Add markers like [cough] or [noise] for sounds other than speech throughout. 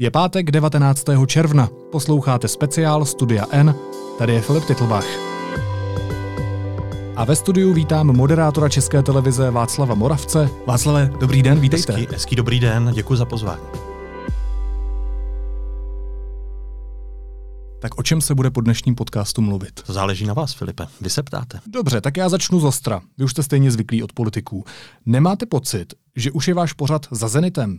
Je pátek 19. června. Posloucháte speciál Studia N. Tady je Filip Titlbach. A ve studiu vítám moderátora České televize Václava Moravce. Václave, dobrý den, vítejte. Hezký, hezký dobrý den, děkuji za pozvání. Tak o čem se bude po dnešním podcastu mluvit? To záleží na vás, Filipe. Vy se ptáte. Dobře, tak já začnu z ostra. Vy už jste stejně zvyklí od politiků. Nemáte pocit, že už je váš pořad za Zenitem?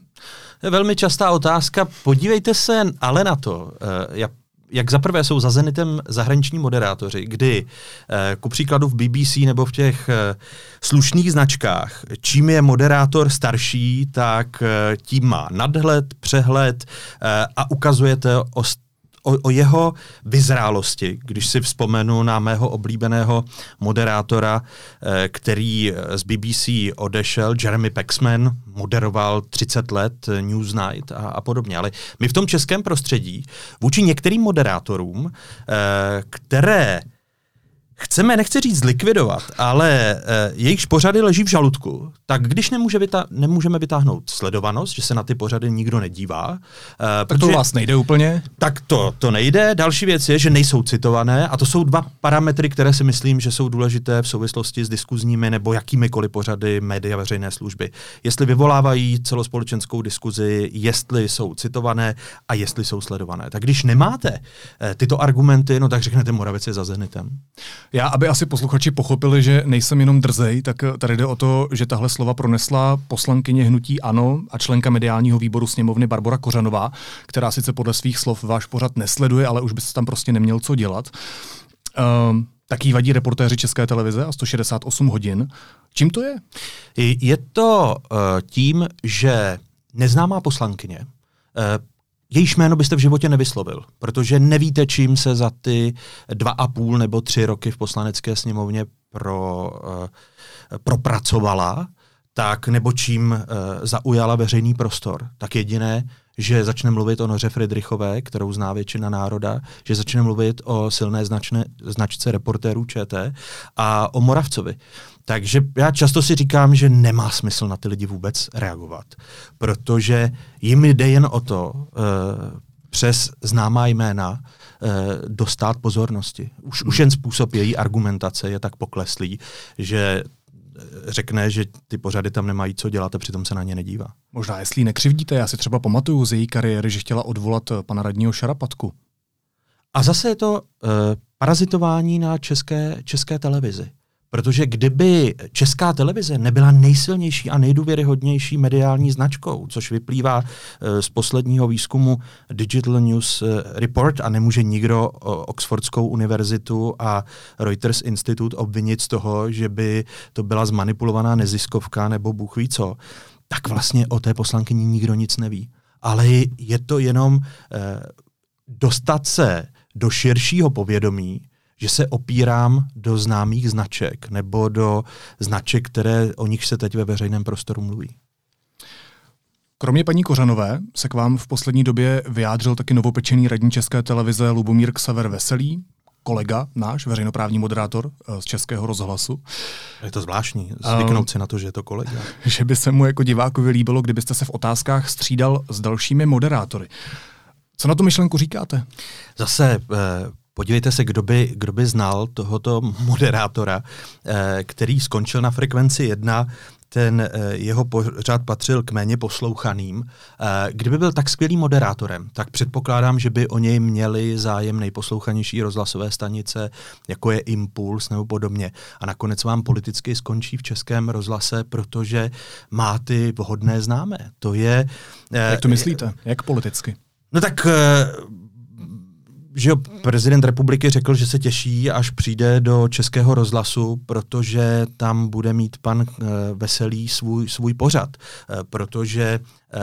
Je velmi častá otázka. Podívejte se ale na to, eh, jak jak zaprvé jsou za Zenitem zahraniční moderátoři, kdy eh, ku příkladu v BBC nebo v těch eh, slušných značkách, čím je moderátor starší, tak tím má nadhled, přehled a ukazujete o o, o jeho vyzrálosti, když si vzpomenu na mého oblíbeného moderátora, eh, který z BBC odešel, Jeremy Paxman, moderoval 30 let Newsnight a, a podobně. Ale my v tom českém prostředí vůči některým moderátorům, eh, které chceme, nechci říct zlikvidovat, ale uh, jejichž pořady leží v žaludku, tak když nemůže vyta- nemůžeme vytáhnout sledovanost, že se na ty pořady nikdo nedívá. Uh, tak protože, to vás nejde úplně? Tak to, to nejde. Další věc je, že nejsou citované a to jsou dva parametry, které si myslím, že jsou důležité v souvislosti s diskuzními nebo jakýmikoliv pořady média veřejné služby. Jestli vyvolávají celospolečenskou diskuzi, jestli jsou citované a jestli jsou sledované. Tak když nemáte uh, tyto argumenty, no tak řeknete Moravici za Zenitem. Já, aby asi posluchači pochopili, že nejsem jenom drzej, tak tady jde o to, že tahle slova pronesla poslankyně hnutí ANO a členka mediálního výboru sněmovny Barbara Kořanová, která sice podle svých slov váš pořad nesleduje, ale už byste tam prostě neměl co dělat. Um, Taký vadí reportéři České televize a 168 hodin. Čím to je? Je to uh, tím, že neznámá poslankyně uh, jejíž jméno byste v životě nevyslovil, protože nevíte, čím se za ty dva a půl nebo tři roky v poslanecké sněmovně pro, uh, propracovala, tak nebo čím uh, zaujala veřejný prostor. Tak jediné, že začne mluvit o Noře Friedrichové, kterou zná většina národa, že začne mluvit o silné značné, značce reportérů ČT a o Moravcovi. Takže já často si říkám, že nemá smysl na ty lidi vůbec reagovat, protože jim jde jen o to, uh, přes známá jména uh, dostat pozornosti. Už, už jen způsob její argumentace je tak pokleslý, že řekne, že ty pořady tam nemají co dělat a přitom se na ně nedívá. Možná, jestli nekřivdíte, já si třeba pamatuju z její kariéry, že chtěla odvolat pana radního Šarapatku. A zase je to uh, parazitování na české, české televizi. Protože kdyby česká televize nebyla nejsilnější a nejdůvěryhodnější mediální značkou, což vyplývá eh, z posledního výzkumu Digital News eh, Report a nemůže nikdo Oxfordskou univerzitu a Reuters Institute obvinit z toho, že by to byla zmanipulovaná neziskovka nebo bůh ví co, tak vlastně o té poslankyni nikdo nic neví. Ale je to jenom eh, dostat se do širšího povědomí že se opírám do známých značek nebo do značek, které o nich se teď ve veřejném prostoru mluví. Kromě paní Kořanové se k vám v poslední době vyjádřil taky novopečený radní České televize Lubomír Ksaver Veselý, kolega, náš veřejnoprávní moderátor eh, z Českého rozhlasu. Je to zvláštní, zvyknout um, si na to, že je to kolega. [laughs] Že by se mu jako divákovi líbilo, kdybyste se v otázkách střídal s dalšími moderátory. Co na tu myšlenku říkáte? Zase eh, Podívejte se, kdo by, kdo by znal tohoto moderátora, eh, který skončil na frekvenci 1, ten eh, jeho pořád patřil k méně poslouchaným. Eh, kdyby byl tak skvělým moderátorem, tak předpokládám, že by o něj měli zájem nejposlouchanější rozhlasové stanice, jako je Impuls nebo podobně. A nakonec vám politicky skončí v českém rozhlase, protože má ty vhodné známé. To je... Jak to myslíte? Jak politicky? No tak že prezident republiky řekl, že se těší, až přijde do českého rozhlasu, protože tam bude mít pan uh, Veselý svůj, svůj pořad, uh, protože uh,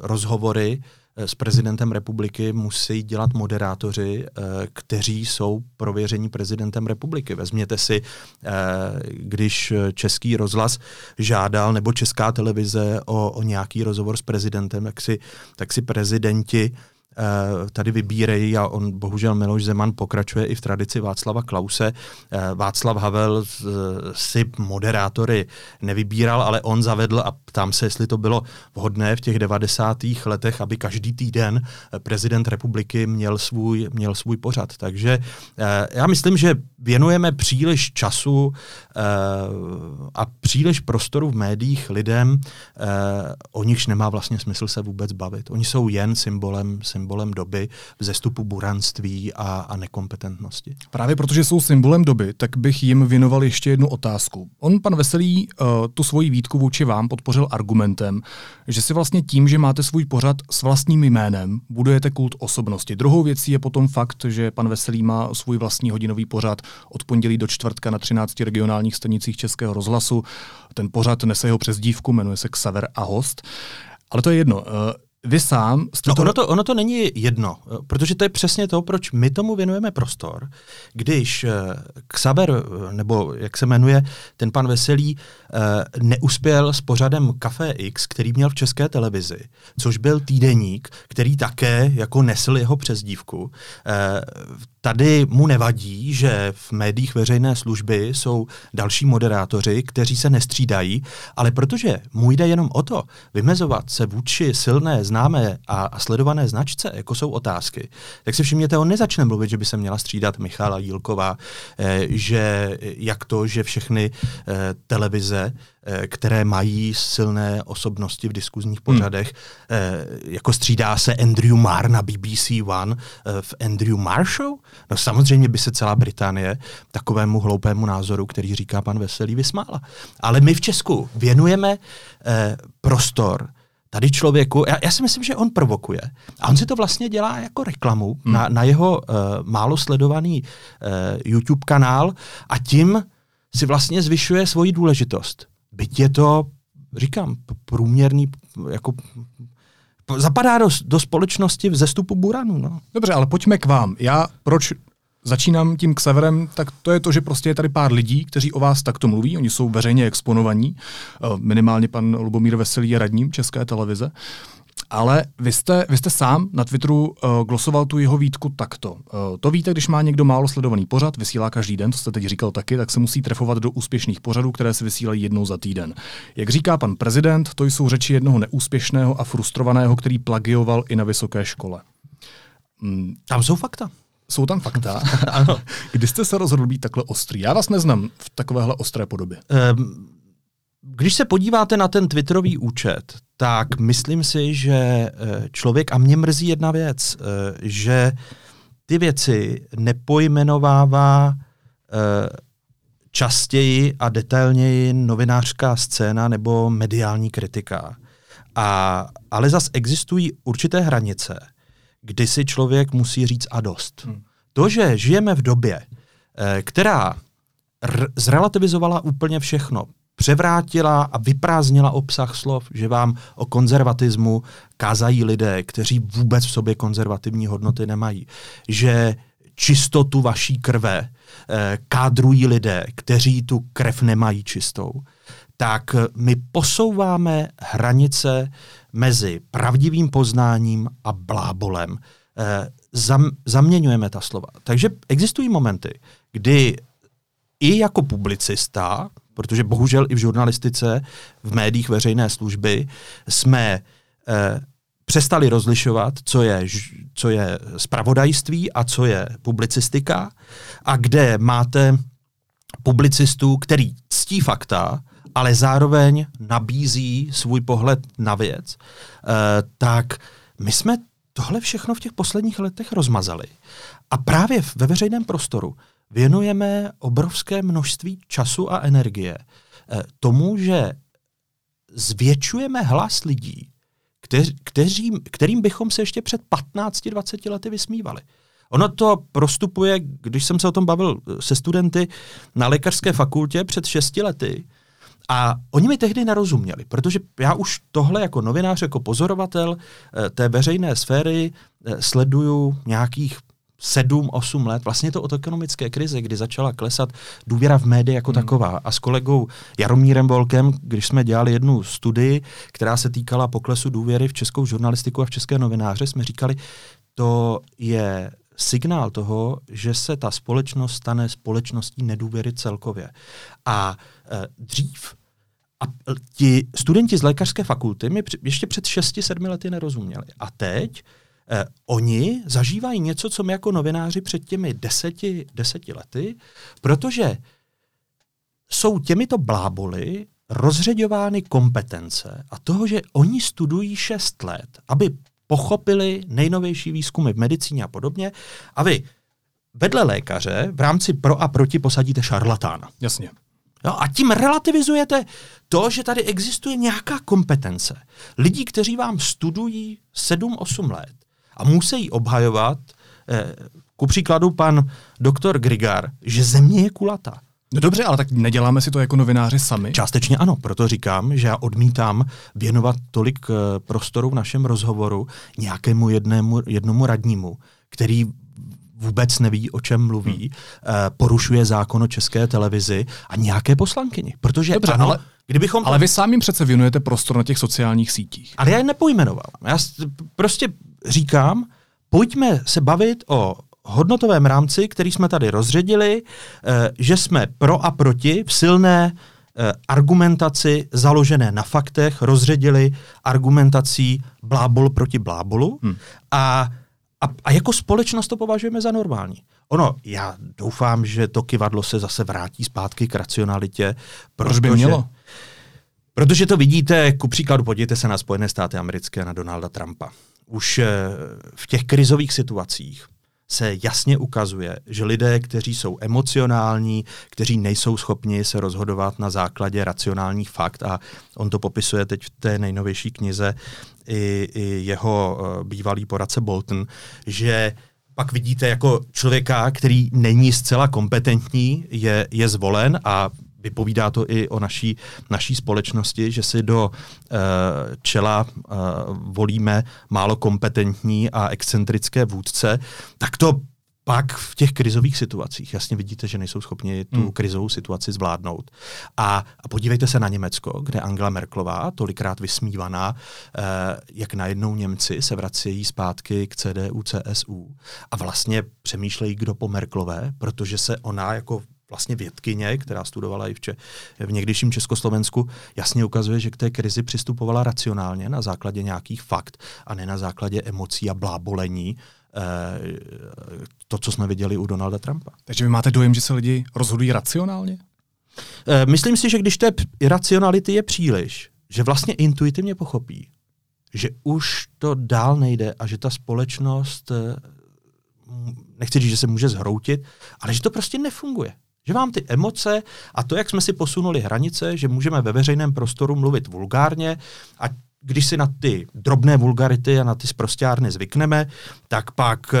rozhovory s prezidentem republiky musí dělat moderátoři, kteří jsou prověření prezidentem republiky. Vezměte si, když český rozhlas žádal nebo česká televize o, o nějaký rozhovor s prezidentem, tak si, tak si prezidenti tady vybírejí a on bohužel Miloš Zeman pokračuje i v tradici Václava Klause. Václav Havel si moderátory nevybíral, ale on zavedl a ptám se, jestli to bylo vhodné v těch 90. letech, aby každý týden prezident republiky měl svůj, měl svůj pořad. Takže já myslím, že věnujeme příliš času a příliš prostoru v médiích lidem, o nichž nemá vlastně smysl se vůbec bavit. Oni jsou jen symbolem, symbolem doby, vzestupu buranství a, a nekompetentnosti. Právě protože jsou symbolem doby, tak bych jim věnoval ještě jednu otázku. On, pan Veselý, uh, tu svoji výtku vůči vám podpořil argumentem, že si vlastně tím, že máte svůj pořad s vlastním jménem, budujete kult osobnosti. Druhou věcí je potom fakt, že pan Veselý má svůj vlastní hodinový pořad od pondělí do čtvrtka na 13 regionálních stanicích Českého rozhlasu. Ten pořad nese jeho přezdívku, jmenuje se Xaver a host. Ale to je jedno. Eh, vy sám... No, to... Ono, to, ono to není jedno, eh, protože to je přesně to, proč my tomu věnujeme prostor, když uh, Xaber, nebo jak se jmenuje ten pan Veselý, uh, neuspěl s pořadem Café X, který měl v české televizi, což byl týdeník, který také jako nesl jeho přezdívku. Uh, Tady mu nevadí, že v médiích veřejné služby jsou další moderátoři, kteří se nestřídají, ale protože mu jde jenom o to vymezovat se vůči silné, známé a, a sledované značce, jako jsou otázky, tak si všimněte, on nezačne mluvit, že by se měla střídat Michála Jílková, eh, že jak to, že všechny eh, televize Eh, které mají silné osobnosti v diskuzních pořadech. Hmm. Jako střídá se Andrew Marr na BBC One eh, v Andrew Marr Show? No samozřejmě by se celá Británie takovému hloupému názoru, který říká pan Veselý, vysmála. Ale my v Česku věnujeme prostor tady člověku, já, já si myslím, že on provokuje. A on si to vlastně dělá jako reklamu hmm. na, na jeho uh, málo sledovaný uh, YouTube kanál a tím si vlastně zvyšuje svoji důležitost. Byť je to, říkám, průměrný, jako zapadá do, do společnosti v zestupu Buranu. No. Dobře, ale pojďme k vám. Já proč začínám tím severem, tak to je to, že prostě je tady pár lidí, kteří o vás takto mluví, oni jsou veřejně exponovaní, eh, minimálně pan Lubomír Veselý je radním České televize. Ale vy jste, vy jste sám na Twitteru uh, glosoval tu jeho výtku takto. Uh, to víte, když má někdo málo sledovaný pořad, vysílá každý den, to jste teď říkal taky, tak se musí trefovat do úspěšných pořadů, které se vysílají jednou za týden. Jak říká pan prezident, to jsou řeči jednoho neúspěšného a frustrovaného, který plagioval i na vysoké škole. Mm. Tam jsou fakta. Jsou tam fakta? [laughs] ano. Kdy jste se rozhodl být takhle ostrý? Já vás neznám v takovéhle ostré podobě. Um, když se podíváte na ten Twitterový účet, tak myslím si, že eh, člověk, a mě mrzí jedna věc, eh, že ty věci nepojmenovává eh, častěji a detailněji novinářská scéna nebo mediální kritika. A, ale zas existují určité hranice, kdy si člověk musí říct a dost. Hmm. To, že žijeme v době, která r- zrelativizovala úplně všechno, převrátila a vyprázdnila obsah slov, že vám o konzervatismu kázají lidé, kteří vůbec v sobě konzervativní hodnoty nemají. Že čistotu vaší krve eh, kádrují lidé, kteří tu krev nemají čistou, tak my posouváme hranice mezi pravdivým poznáním a blábolem. Eh, zam, zaměňujeme ta slova. Takže existují momenty, kdy i jako publicista, protože bohužel i v žurnalistice, v médiích veřejné služby jsme eh, přestali rozlišovat, co je, co je spravodajství a co je publicistika a kde máte publicistu, který ctí fakta, ale zároveň nabízí svůj pohled na věc, eh, tak my jsme tohle všechno v těch posledních letech rozmazali. A právě ve veřejném prostoru věnujeme obrovské množství času a energie eh, tomu, že zvětšujeme hlas lidí, kteř, kteří, kterým bychom se ještě před 15-20 lety vysmívali. Ono to prostupuje, když jsem se o tom bavil se studenty na lékařské fakultě před 6 lety, a oni mi tehdy nerozuměli, protože já už tohle jako novinář, jako pozorovatel eh, té veřejné sféry eh, sleduju nějakých 7-8 let, vlastně to od ekonomické krize, kdy začala klesat důvěra v média jako hmm. taková. A s kolegou Jaromírem Volkem, když jsme dělali jednu studii, která se týkala poklesu důvěry v českou žurnalistiku a v české novináře, jsme říkali, to je signál toho, že se ta společnost stane společností nedůvěry celkově. A e, dřív a ti studenti z lékařské fakulty mi ještě před 6-7 lety nerozuměli. A teď eh, oni zažívají něco, co my jako novináři před těmi deseti, deseti lety, protože jsou těmito bláboli rozředovány kompetence a toho, že oni studují 6 let, aby pochopili nejnovější výzkumy v medicíně a podobně, a vy vedle lékaře v rámci pro a proti posadíte šarlatána. Jasně. Jo, a tím relativizujete to, že tady existuje nějaká kompetence. Lidí, kteří vám studují 7-8 let a musí obhajovat, eh, ku příkladu pan doktor Grigar, že země je kulatá. No dobře, ale tak neděláme si to jako novináři sami? Částečně ano, proto říkám, že já odmítám věnovat tolik eh, prostoru v našem rozhovoru nějakému jednému, jednomu radnímu, který vůbec neví, o čem mluví, hmm. uh, porušuje zákon o české televizi a nějaké poslankyni. Protože Dobře, ano, ale, kdybychom ale vy sami přece věnujete prostor na těch sociálních sítích. Ale já je nepojmenoval. Já prostě říkám, pojďme se bavit o hodnotovém rámci, který jsme tady rozředili, uh, že jsme pro a proti v silné uh, argumentaci založené na faktech rozředili argumentací blábol proti blábolu hmm. a a, a jako společnost to považujeme za normální. Ono, já doufám, že to kivadlo se zase vrátí zpátky k racionalitě. Proč by mělo? Protože to vidíte, ku příkladu, podívejte se na Spojené státy americké, na Donalda Trumpa. Už eh, v těch krizových situacích se jasně ukazuje, že lidé, kteří jsou emocionální, kteří nejsou schopni se rozhodovat na základě racionálních fakt, a on to popisuje teď v té nejnovější knize i, i jeho uh, bývalý poradce Bolton, že pak vidíte jako člověka, který není zcela kompetentní, je, je zvolen a vypovídá to i o naší, naší společnosti, že si do uh, čela uh, volíme málo kompetentní a excentrické vůdce, tak to pak v těch krizových situacích jasně vidíte, že nejsou schopni tu hmm. krizovou situaci zvládnout. A, a podívejte se na Německo, kde Angela Merklová, tolikrát vysmívaná, eh, jak najednou Němci se vracejí zpátky k CDU, CSU a vlastně přemýšlejí, kdo po Merklové, protože se ona jako vlastně vědkyně, která studovala i v, Če- v někdejším Československu, jasně ukazuje, že k té krizi přistupovala racionálně na základě nějakých fakt a ne na základě emocí a blábolení, eh, to, co jsme viděli u Donalda Trumpa. Takže vy máte dojem, že se lidi rozhodují racionálně? Eh, myslím si, že když té iracionality je příliš, že vlastně intuitivně pochopí, že už to dál nejde a že ta společnost, eh, nechci říct, že se může zhroutit, ale že to prostě nefunguje. Že vám ty emoce a to, jak jsme si posunuli hranice, že můžeme ve veřejném prostoru mluvit vulgárně a když si na ty drobné vulgarity a na ty sprostárny zvykneme, tak pak e,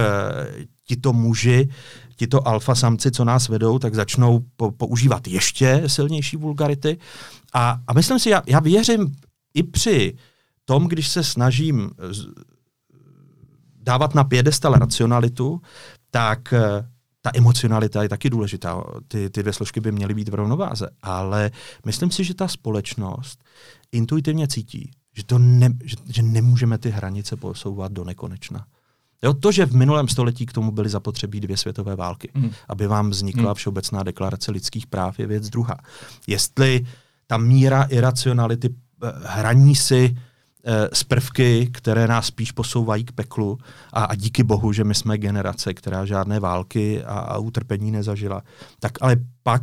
tito muži, tito alfa samci, co nás vedou, tak začnou po, používat ještě silnější vulgarity. A, a myslím si, já, já věřím i při tom, když se snažím z, dávat na pědestal racionalitu, tak eh, ta emocionalita je taky důležitá. Ty, ty dvě složky by měly být v rovnováze. Ale myslím si, že ta společnost intuitivně cítí, že, to ne, že, že nemůžeme ty hranice posouvat do nekonečna. Jo, to, že v minulém století k tomu byly zapotřebí dvě světové války, mm. aby vám vznikla mm. Všeobecná deklarace lidských práv, je věc druhá. Jestli ta míra iracionality eh, hraní si z prvky, které nás spíš posouvají k peklu a, a díky bohu, že my jsme generace, která žádné války a, a utrpení nezažila. Tak ale pak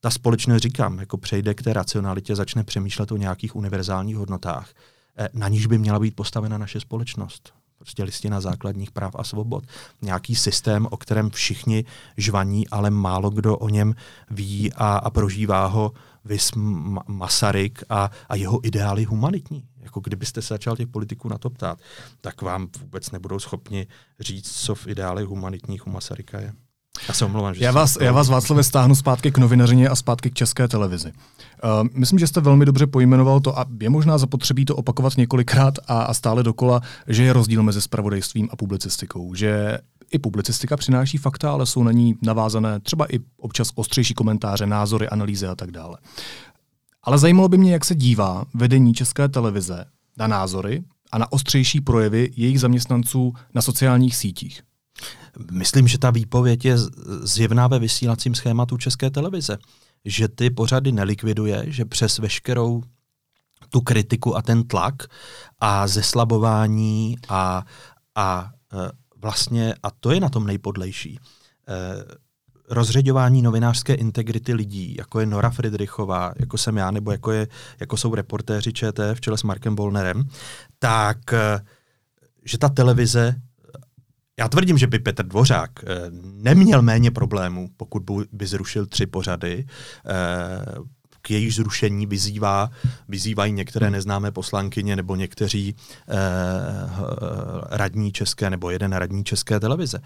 ta společnost, říkám, jako přejde k té racionalitě, začne přemýšlet o nějakých univerzálních hodnotách, eh, na níž by měla být postavena naše společnost. Prostě listina základních práv a svobod. Nějaký systém, o kterém všichni žvaní, ale málo kdo o něm ví a, a prožívá ho vys Masaryk a, a jeho ideály humanitní. Jako kdybyste se začal těch politiků na to ptát, tak vám vůbec nebudou schopni říct, co v ideálech humanitních u Masaryka je. Já se omlouvám, že já vás, já vás Václave stáhnu zpátky k novinařině a zpátky k české televizi. Uh, myslím, že jste velmi dobře pojmenoval to a je možná zapotřebí to opakovat několikrát a, a stále dokola, že je rozdíl mezi spravodajstvím a publicistikou. Že i publicistika přináší fakta, ale jsou na ní navázané třeba i občas ostřejší komentáře, názory, analýzy a tak dále. Ale zajímalo by mě, jak se dívá vedení České televize na názory a na ostřejší projevy jejich zaměstnanců na sociálních sítích. Myslím, že ta výpověď je zjevná ve vysílacím schématu České televize. Že ty pořady nelikviduje, že přes veškerou tu kritiku a ten tlak a zeslabování a, a e, vlastně, a to je na tom nejpodlejší, e, rozředování novinářské integrity lidí, jako je Nora Friedrichová, jako jsem já, nebo jako, je, jako jsou reportéři ČT v čele s Markem Bolnerem, tak e, že ta televize já tvrdím, že by Petr Dvořák neměl méně problémů, pokud by zrušil tři pořady, k jejich zrušení vyzývá, vyzývají některé neznámé poslankyně nebo někteří eh, radní české nebo jeden radní české televize.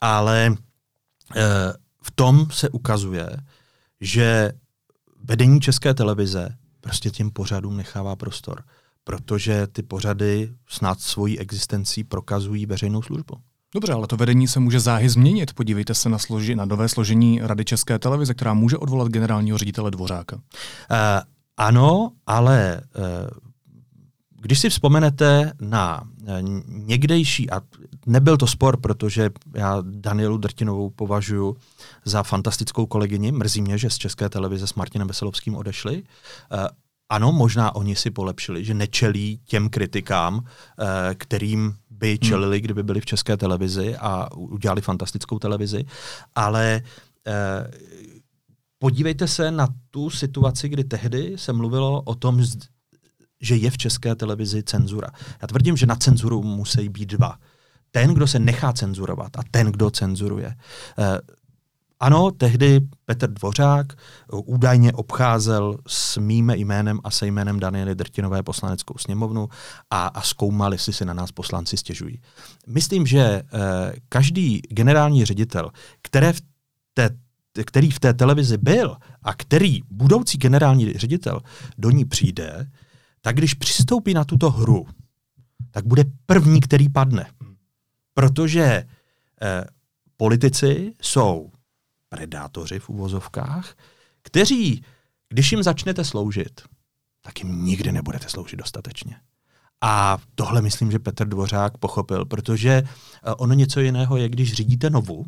Ale eh, v tom se ukazuje, že vedení české televize prostě těm pořadům nechává prostor, protože ty pořady snad svojí existencí prokazují veřejnou službu. Dobře, ale to vedení se může záhy změnit. Podívejte se na, složi, na nové složení Rady České televize, která může odvolat generálního ředitele Dvořáka. Uh, ano, ale uh, když si vzpomenete na uh, někdejší, a nebyl to spor, protože já Danielu Drtinovou považuji za fantastickou kolegyni, mrzí mě, že z České televize s Martinem Veselovským odešli, uh, ano, možná oni si polepšili, že nečelí těm kritikám, kterým by hmm. čelili, kdyby byli v české televizi a udělali fantastickou televizi, ale eh, podívejte se na tu situaci, kdy tehdy se mluvilo o tom, že je v české televizi cenzura. Já tvrdím, že na cenzuru musí být dva. Ten, kdo se nechá cenzurovat a ten, kdo cenzuruje. Eh, ano, tehdy Petr Dvořák údajně obcházel s mým jménem a se jménem Daniely Drtinové poslaneckou sněmovnu a, a zkoumal, jestli se na nás poslanci stěžují. Myslím, že eh, každý generální ředitel, které v té, který v té televizi byl a který budoucí generální ředitel do ní přijde, tak když přistoupí na tuto hru, tak bude první, který padne. Protože eh, politici jsou predátoři v uvozovkách, kteří, když jim začnete sloužit, tak jim nikdy nebudete sloužit dostatečně. A tohle myslím, že Petr Dvořák pochopil, protože eh, ono něco jiného je, když řídíte novu,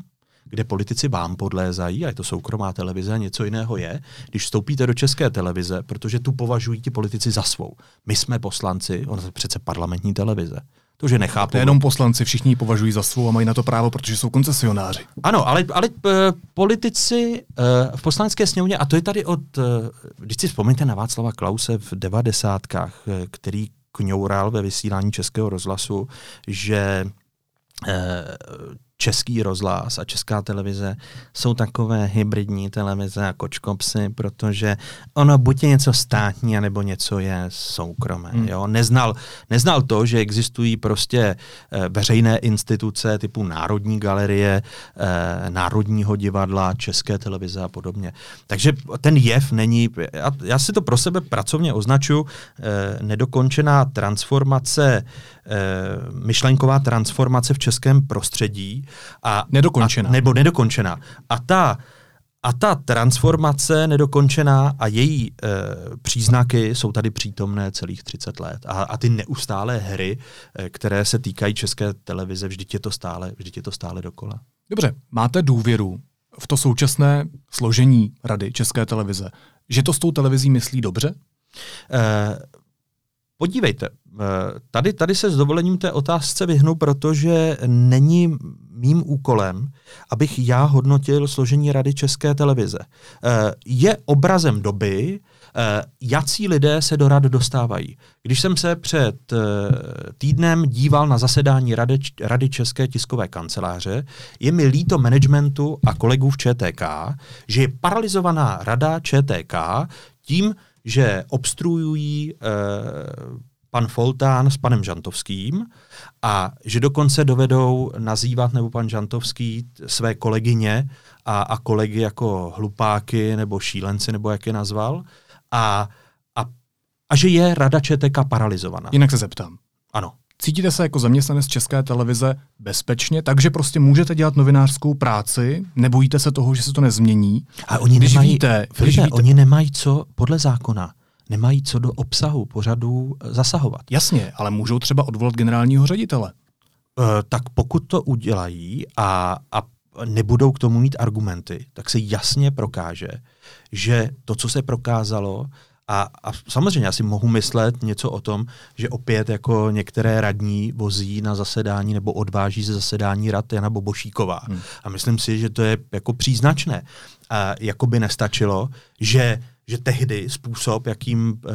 kde politici vám podlézají, a je to soukromá televize, a něco jiného je, když vstoupíte do české televize, protože tu považují ti politici za svou. My jsme poslanci, ono je přece parlamentní televize. To, že nechápu. Nejenom poslanci, všichni ji považují za svou a mají na to právo, protože jsou koncesionáři. Ano, ale, ale uh, politici uh, v poslanecké sněmovně, a to je tady od, když si vzpomínáte na Václava Klause v devadesátkách, který kňoural ve vysílání Českého rozhlasu, že český rozhlas a česká televize jsou takové hybridní televize a kočkopsy, protože ono buď je něco státní, anebo něco je soukromé. Hmm. Jo? Neznal, neznal to, že existují prostě e, veřejné instituce typu Národní galerie, e, Národního divadla, České televize a podobně. Takže ten jev není, já, já si to pro sebe pracovně označu, e, nedokončená transformace Eh, myšlenková transformace v českém prostředí. A, nedokončená. A, nebo nedokončená. A ta, a ta transformace nedokončená a její e, příznaky jsou tady přítomné celých 30 let. A, a ty neustálé hry, e, které se týkají české televize, vždyť je to stále, vždyť je to stále dokola. Dobře, máte důvěru v to současné složení Rady České televize, že to s tou televizí myslí dobře? E, podívejte, Eh, tady, tady se s dovolením té otázce vyhnu, protože není mým úkolem, abych já hodnotil složení Rady České televize. Eh, je obrazem doby, eh, jací lidé se do rad dostávají. Když jsem se před týdnem díval na zasedání Rady, Rady České tiskové kanceláře, je mi líto managementu a kolegů v ČTK, že je paralizovaná rada ČTK tím, že obstruují pan Foltán s panem Žantovským a že dokonce dovedou nazývat nebo pan Žantovský své kolegyně a, a kolegy jako hlupáky nebo šílenci, nebo jak je nazval, a, a, a že je rada ČTK paralizovaná. Jinak se zeptám. Ano. Cítíte se jako zaměstnanec České televize bezpečně, takže prostě můžete dělat novinářskou práci, nebojíte se toho, že se to nezmění. A oni když nemají, víte, Filipe, když víte, oni nemají co podle zákona nemají co do obsahu pořadu zasahovat. Jasně, ale můžou třeba odvolat generálního ředitele. Uh, tak pokud to udělají a, a nebudou k tomu mít argumenty, tak se jasně prokáže, že to, co se prokázalo, a, a samozřejmě já si mohu myslet něco o tom, že opět jako některé radní vozí na zasedání nebo odváží ze zasedání rad Jana Bobošíková. Hmm. A myslím si, že to je jako příznačné. A jako by nestačilo, že, že tehdy způsob, jakým uh,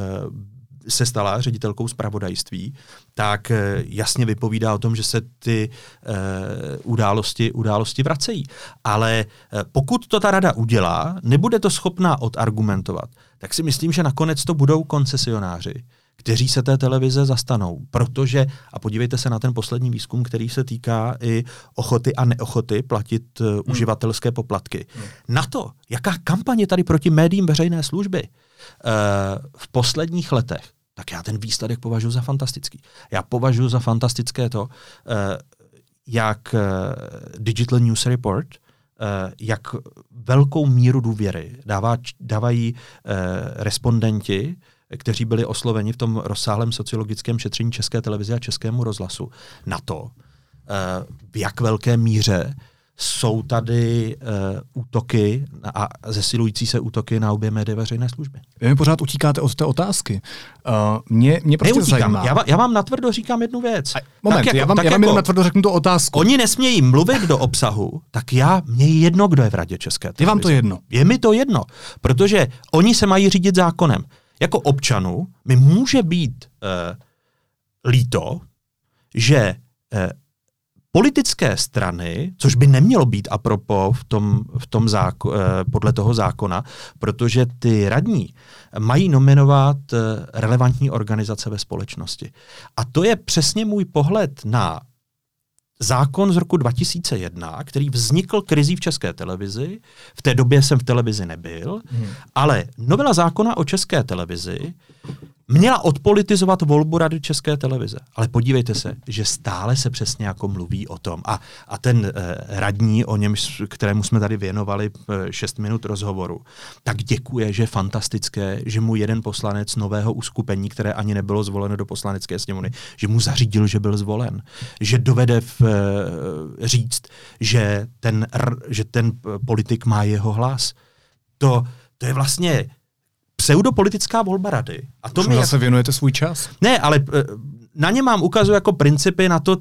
se stala ředitelkou zpravodajství, tak eh, jasně vypovídá o tom, že se ty uh, události, události vracejí. Ale pokud to ta rada udělá, nebude to schopná odargumentovat, tak si myslím, že nakonec to budou koncesionáři, kteří se té televize zastanou. Protože, a podívejte se na ten poslední výzkum, který se týká i ochoty a neochoty platit uh, hmm. uživatelské poplatky. Hmm. Na to, jaká kampaně tady proti médiím veřejné služby uh, v posledních letech, tak já ten výsledek považuji za fantastický. Já považuji za fantastické to, uh, jak uh, Digital News Report jak velkou míru důvěry dává, dávají eh, respondenti, kteří byli osloveni v tom rozsáhlém sociologickém šetření České televize a Českému rozhlasu na to, eh, v jak velké míře jsou tady uh, útoky a zesilující se útoky na obě média veřejné služby. Vy mi pořád utíkáte od té otázky. Uh, mě, mě prostě Neutíkám. zajímá. Já, já vám natvrdo říkám jednu věc. A, moment, tak jako, já vám, tak já vám jako, natvrdo řeknu tu otázku. Oni nesmějí mluvit do obsahu, tak já, mě je jedno, kdo je v radě České televize. Je vám to jedno? Je mi to jedno, protože oni se mají řídit zákonem. Jako občanu mi může být uh, líto, že uh, politické strany, což by nemělo být apropo v tom, v tom záko, eh, podle toho zákona, protože ty radní mají nominovat eh, relevantní organizace ve společnosti. A to je přesně můj pohled na zákon z roku 2001, který vznikl krizí v české televizi. V té době jsem v televizi nebyl, hmm. ale novela zákona o české televizi měla odpolitizovat volbu Rady České televize. Ale podívejte se, že stále se přesně jako mluví o tom. A, a ten eh, radní, o něm, kterému jsme tady věnovali eh, 6 minut rozhovoru, tak děkuje, že je fantastické, že mu jeden poslanec nového uskupení, které ani nebylo zvoleno do poslanecké sněmovny, že mu zařídil, že byl zvolen. Že dovede v, eh, říct, že ten, že ten politik má jeho hlas. To, to je vlastně pseudopolitická volba rady. A to mi zase jak... věnujete svůj čas? Ne, ale eh, na ně mám ukazu jako principy na to,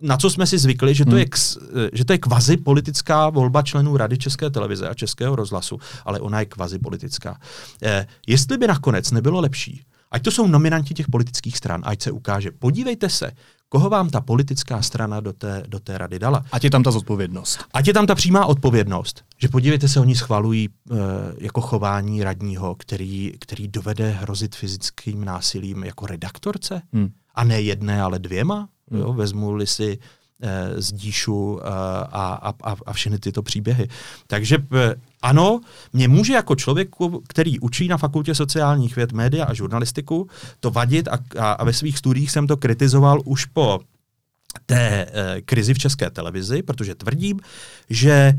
na co jsme si zvykli, že to, hmm. je, eh, že to je kvazi politická volba členů Rady České televize a Českého rozhlasu, ale ona je kvazi politická. Eh, jestli by nakonec nebylo lepší, ať to jsou nominanti těch politických stran, ať se ukáže, podívejte se, koho vám ta politická strana do té, do té rady dala. Ať je tam ta zodpovědnost. Ať je tam ta přímá odpovědnost. Že podívejte se, oni schvalují uh, jako chování radního, který, který dovede hrozit fyzickým násilím jako redaktorce. Hmm. A ne jedné, ale dvěma. Hmm. Jo, vezmu-li si z Díšu eh, a, a, a všechny tyto příběhy. Takže eh, ano, mě může jako člověku, který učí na fakultě sociálních věd, média a žurnalistiku, to vadit a, a, a ve svých studiích jsem to kritizoval už po té eh, krizi v české televizi, protože tvrdím, že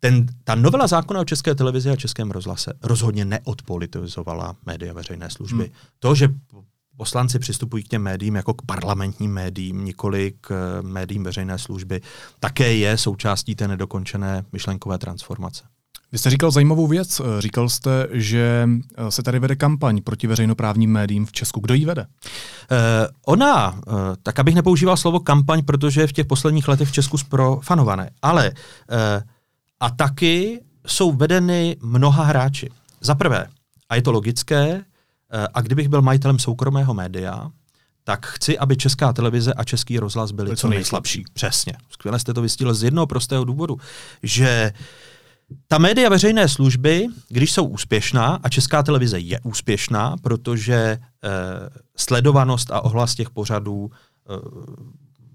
ten, ta novela zákona o české televizi a českém rozhlase rozhodně neodpolitizovala média veřejné služby. Hmm. To, že poslanci přistupují k těm médiím jako k parlamentním médiím, nikoli k eh, médiím veřejné služby, také je součástí té nedokončené myšlenkové transformace. Vy jste říkal zajímavou věc. Eh, říkal jste, že eh, se tady vede kampaň proti veřejnoprávním médiím v Česku. Kdo ji vede? Uh, ona, uh, tak abych nepoužíval slovo kampaň, protože je v těch posledních letech v Česku sprofanované, ale a taky jsou vedeny mnoha hráči. Za prvé, a je to logické, Eh, a kdybych byl majitelem soukromého média, tak chci, aby česká televize a český rozhlas byly co nejslabší. Přesně. Skvěle jste to vystílil z jednoho prostého důvodu, že ta média veřejné služby, když jsou úspěšná, a česká televize je úspěšná, protože eh, sledovanost a ohlas těch pořadů eh,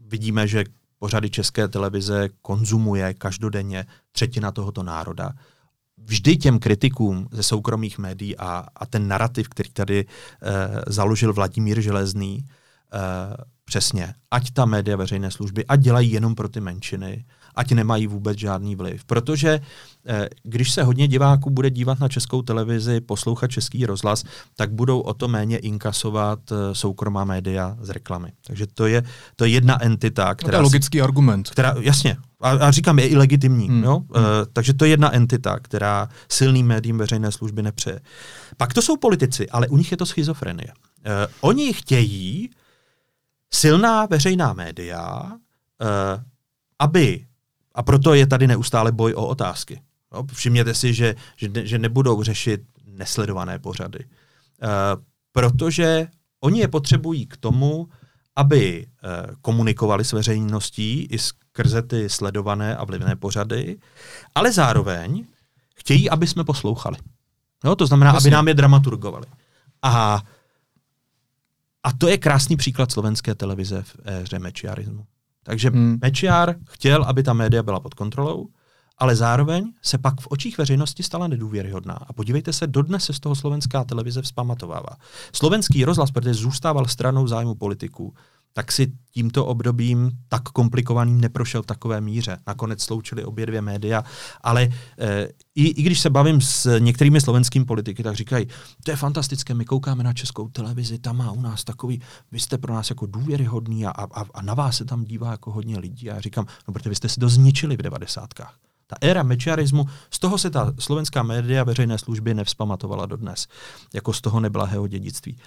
vidíme, že pořady české televize konzumuje každodenně třetina tohoto národa, vždy těm kritikům ze soukromých médií a, a ten narrativ, který tady uh, založil Vladimír Železný, uh, přesně, ať ta média veřejné služby, ať dělají jenom pro ty menšiny, ať nemají vůbec žádný vliv. Protože eh, když se hodně diváků bude dívat na českou televizi, poslouchat český rozhlas, tak budou o to méně inkasovat eh, soukromá média z reklamy. Takže to je, to je jedna entita, která... No to je logický argument. Která, jasně, a, a říkám, je i legitimní. Hmm. Jo? Hmm. Uh, takže to je jedna entita, která silným médiím veřejné služby nepřeje. Pak to jsou politici, ale u nich je to schizofrenie. Uh, oni chtějí silná veřejná média, uh, aby a proto je tady neustále boj o otázky. No, všimněte si, že, že, že nebudou řešit nesledované pořady. Uh, protože oni je potřebují k tomu, aby uh, komunikovali s veřejností i skrze ty sledované a vlivné pořady, ale zároveň chtějí, aby jsme poslouchali. No, to znamená, Jasně. aby nám je dramaturgovali. A, a to je krásný příklad slovenské televize v éře mečiarismu. Takže hmm. Mečiar chtěl, aby ta média byla pod kontrolou, ale zároveň se pak v očích veřejnosti stala nedůvěryhodná. A podívejte se, dodnes se z toho slovenská televize vzpamatovává. Slovenský rozhlas, protože zůstával stranou zájmu politiků, tak si tímto obdobím tak komplikovaným neprošel v takové míře. Nakonec sloučili obě dvě média, ale e, i, i když se bavím s některými slovenskými politiky, tak říkají, to je fantastické, my koukáme na českou televizi, tam má u nás takový, vy jste pro nás jako důvěryhodný a, a, a na vás se tam dívá jako hodně lidí. A já říkám, no protože vy jste si to zničili v devadesátkách. Ta éra mečiarismu, z toho se ta slovenská média veřejné služby nevzpamatovala dodnes. Jako z toho neblahého dědictví.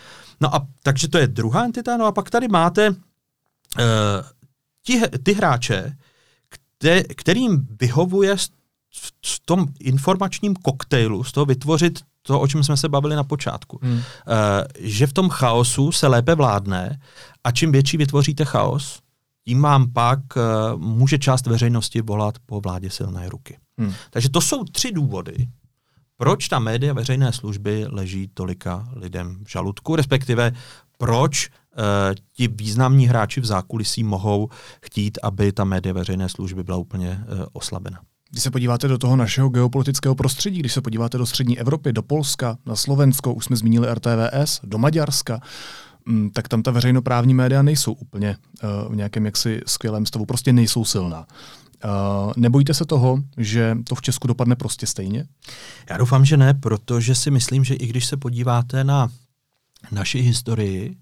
No a takže to je druhá entita, no a pak tady máte uh, ti, ty hráče, kte, kterým vyhovuje v tom informačním koktejlu, z toho vytvořit to, o čem jsme se bavili na počátku. Hmm. Uh, že v tom chaosu se lépe vládne a čím větší vytvoříte chaos, tím vám pak uh, může část veřejnosti volat po vládě silné ruky. Hmm. Takže to jsou tři důvody, proč ta média veřejné služby leží tolika lidem v žaludku, respektive proč uh, ti významní hráči v zákulisí mohou chtít, aby ta média veřejné služby byla úplně uh, oslabena. Když se podíváte do toho našeho geopolitického prostředí, když se podíváte do střední Evropy, do Polska, na Slovensko, už jsme zmínili RTVS, do Maďarska, tak tam ta veřejnoprávní média nejsou úplně uh, v nějakém jaksi skvělém stavu, prostě nejsou silná. Uh, nebojíte se toho, že to v Česku dopadne prostě stejně? Já doufám, že ne, protože si myslím, že i když se podíváte na naši historii,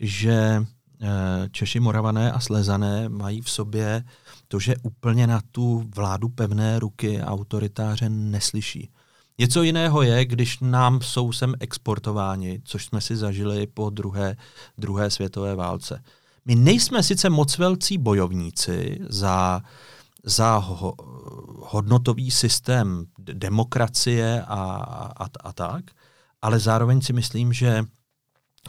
že uh, Češi, Moravané a Slezané mají v sobě to, že úplně na tu vládu pevné ruky autoritáře neslyší. Něco jiného je, když nám jsou sem exportováni, což jsme si zažili po druhé, druhé světové válce. My nejsme sice moc velcí bojovníci za, za ho, hodnotový systém demokracie a, a, a tak, ale zároveň si myslím, že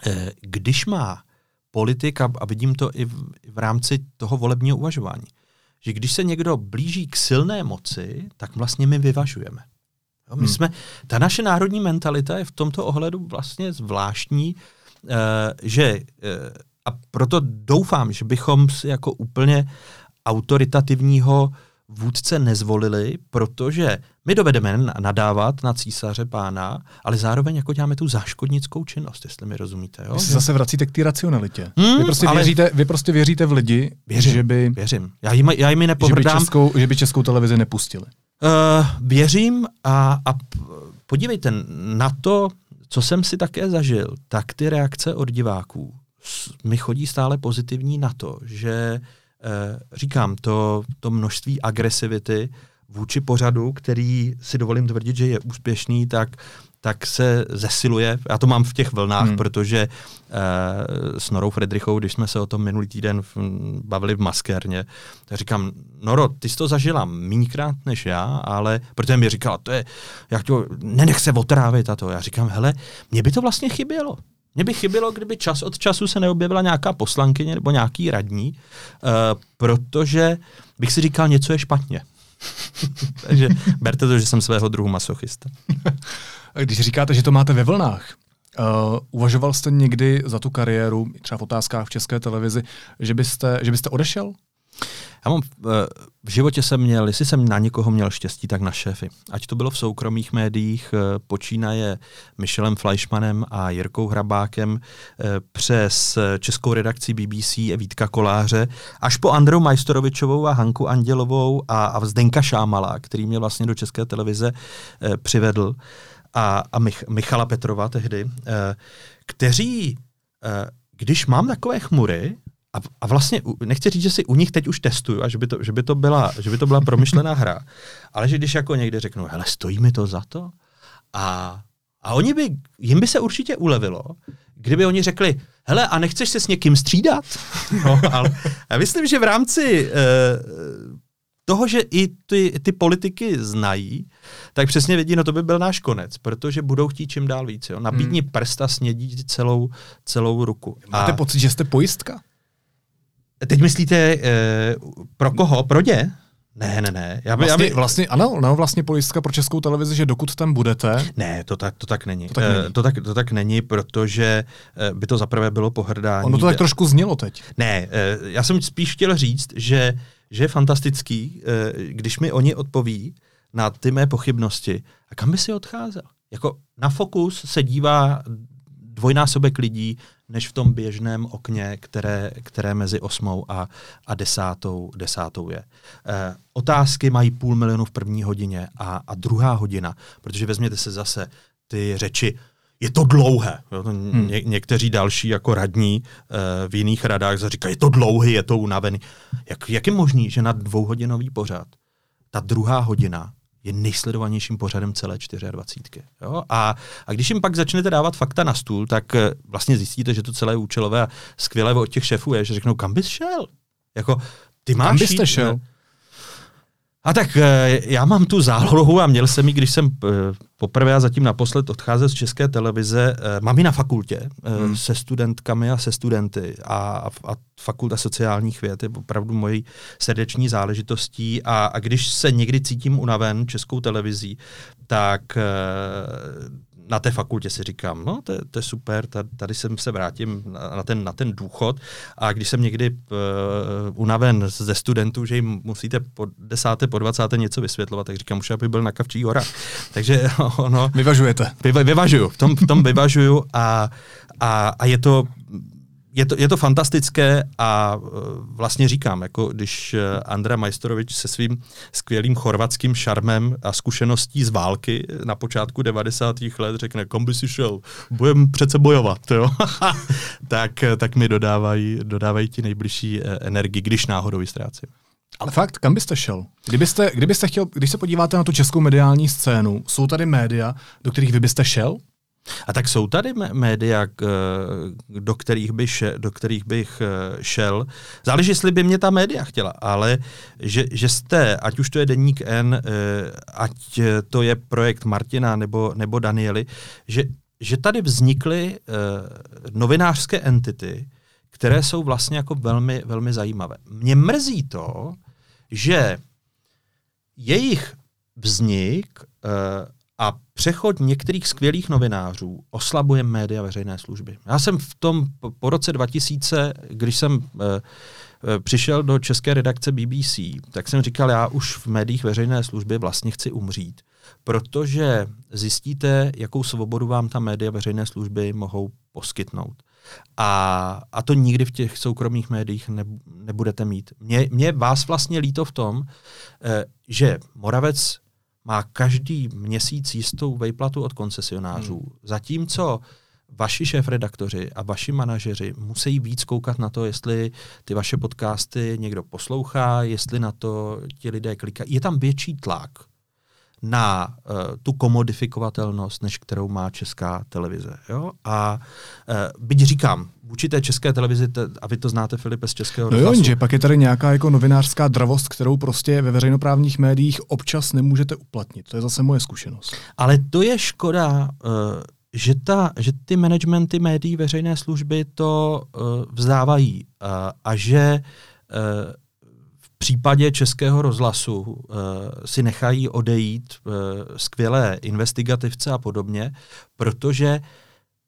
eh, když má politika, a vidím to i v, v rámci toho volebního uvažování, že když se někdo blíží k silné moci, tak vlastně my vyvažujeme. My hmm. jsme, ta naše národní mentalita je v tomto ohledu vlastně zvláštní, uh, že uh, a proto doufám, že bychom si jako úplně autoritativního vůdce nezvolili, protože my dovedeme nadávat na císaře pána, ale zároveň jako děláme tu záškodnickou činnost, jestli mi rozumíte. Jo? Vy se zase vracíte k té racionalitě. Hmm, vy, prostě ale... věříte, vy prostě věříte v lidi, věřím, že by... Věřím. Já jim, já jim. Že by, českou, že by českou televizi nepustili. Uh, věřím a, a podívejte, na to, co jsem si také zažil, tak ty reakce od diváků mi chodí stále pozitivní na to, že uh, říkám, to, to množství agresivity vůči pořadu, který si dovolím tvrdit, že je úspěšný, tak tak se zesiluje. Já to mám v těch vlnách, hmm. protože uh, s Norou Fredrichou, když jsme se o tom minulý týden v, bavili v maskérně, tak říkám, Noro, ty jsi to zažila mínkrát než já, ale protože mi říkala, to je, jak to, nenech se otrávit a to. Já říkám, hele, mně by to vlastně chybělo. Mně by chybělo, kdyby čas od času se neobjevila nějaká poslankyně nebo nějaký radní, uh, protože bych si říkal, něco je špatně. [laughs] Takže berte to, že jsem svého druhu masochista. [laughs] Když říkáte, že to máte ve vlnách, Uh, uvažoval jste někdy za tu kariéru, třeba v otázkách v české televizi, že byste, že byste odešel? Já mám, v životě jsem měl, jestli jsem na někoho měl štěstí, tak na šéfy. Ať to bylo v soukromých médiích, počínaje Michelem Fleischmanem a Jirkou Hrabákem, přes českou redakci BBC Vítka Koláře, až po Andreu Majstorovičovou a Hanku Andělovou a, a Zdenka Šámala, který mě vlastně do české televize přivedl a, a Mich, Michala Petrova tehdy, eh, kteří, eh, když mám takové chmury, a, a vlastně nechci říct, že si u nich teď už testuju a že by to, že by to, byla, že by to byla promyšlená hra, ale že když jako někdy řeknu, hele, stojí mi to za to? A, a oni by, jim by se určitě ulevilo, kdyby oni řekli, hele, a nechceš se s někým střídat? [laughs] No, ale já myslím, že v rámci uh, toho, že i ty, ty politiky znají, tak přesně vědí, no to by byl náš konec, protože budou chtít čím dál víc. Jo. Nabídni hmm. prsta, snědí celou, celou ruku. Máte a pocit, že jste pojistka? Teď myslíte, eh, pro koho? Pro ně? Ne, ne, ne. Já by, vlastně, já by... vlastně, ano, no, vlastně pojistka pro českou televizi, že dokud tam budete... Ne, to tak, to tak není. To tak, není. Uh, to, tak, to tak není, protože uh, by to zaprvé bylo pohrdání. Ono to tak trošku znělo teď. Ne, uh, já jsem spíš chtěl říct, že že je fantastický, eh, když mi oni odpoví na ty mé pochybnosti. A kam by si odcházel? Jako na fokus se dívá dvojnásobek lidí, než v tom běžném okně, které, které mezi osmou a, a desátou, desátou je. E, otázky mají půl milionu v první hodině a, a druhá hodina, protože vezměte se zase ty řeči, je to dlouhé. Jo, to hmm. ně, někteří další jako radní uh, v jiných radách říkají, je to dlouhý, je to unavený. Jak, jak je možný, že na dvouhodinový pořad ta druhá hodina je nejsledovanějším pořadem celé 24. Jo? A, a když jim pak začnete dávat fakta na stůl, tak uh, vlastně zjistíte, že to celé je účelové a skvělé od těch šéfů je, že řeknou, kam bys šel? Jako, ty máš kam byste šel? Ne? A tak eh, já mám tu zálohu a měl jsem ji, když jsem eh, poprvé a zatím naposled odcházel z České televize, eh, mám ji na fakultě hmm. se studentkami a se studenty a, a fakulta sociálních věd je opravdu mojí srdeční záležitostí a, a když se někdy cítím unaven českou televizí, tak na té fakultě si říkám, no to, to je super, tady jsem se vrátím na ten, na ten důchod a když jsem někdy uh, unaven ze studentů, že jim musíte po desáté, po dvacáté něco vysvětlovat, tak říkám, už aby byl na Kavčí hora. [laughs] Takže [laughs] ono... Vyvažujete. Vyva, vyvažuju, v tom, v tom vyvažuju a, a, a je to je to, je to fantastické a uh, vlastně říkám, jako když uh, Andra Majstorovič se svým skvělým chorvatským šarmem a zkušeností z války na počátku 90. let řekne, kom by si šel, budeme přece bojovat, jo? [laughs] tak, tak mi dodávají, dodávají ti nejbližší energii, když náhodou ji. Ale fakt, kam byste šel? Kdybyste, kdybyste chtěl, když se podíváte na tu českou mediální scénu, jsou tady média, do kterých vy byste šel? A tak jsou tady média, do kterých, by še, do kterých bych eh, šel. Záleží, jestli by mě ta média chtěla, ale že, že jste, ať už to je Deník N, eh, ať to je projekt Martina nebo, nebo Daniely, že, že tady vznikly eh, novinářské entity, které jsou vlastně jako velmi, velmi zajímavé. Mě mrzí to, že jejich vznik a přechod některých skvělých novinářů oslabuje média veřejné služby. Já jsem v tom po roce 2000, když jsem e, přišel do české redakce BBC, tak jsem říkal, já už v médiích veřejné služby vlastně chci umřít, protože zjistíte, jakou svobodu vám ta média veřejné služby mohou poskytnout. A, a to nikdy v těch soukromých médiích ne, nebudete mít. Mě, mě vás vlastně líto v tom, e, že Moravec má každý měsíc jistou vejplatu od koncesionářů. Hmm. Zatímco vaši šéf-redaktoři a vaši manažeři musí víc koukat na to, jestli ty vaše podcasty někdo poslouchá, jestli na to ti lidé klikají. Je tam větší tlak na uh, tu komodifikovatelnost, než kterou má česká televize. Jo? A uh, byť říkám, vůči té české televizi, te, a vy to znáte, Filipe, z českého no jo, že pak je tady nějaká jako novinářská dravost, kterou prostě ve veřejnoprávních médiích občas nemůžete uplatnit. To je zase moje zkušenost. Ale to je škoda, uh, že, ta, že ty managementy médií veřejné služby to uh, vzdávají uh, a že uh, případě českého rozhlasu uh, si nechají odejít uh, skvělé investigativce a podobně, protože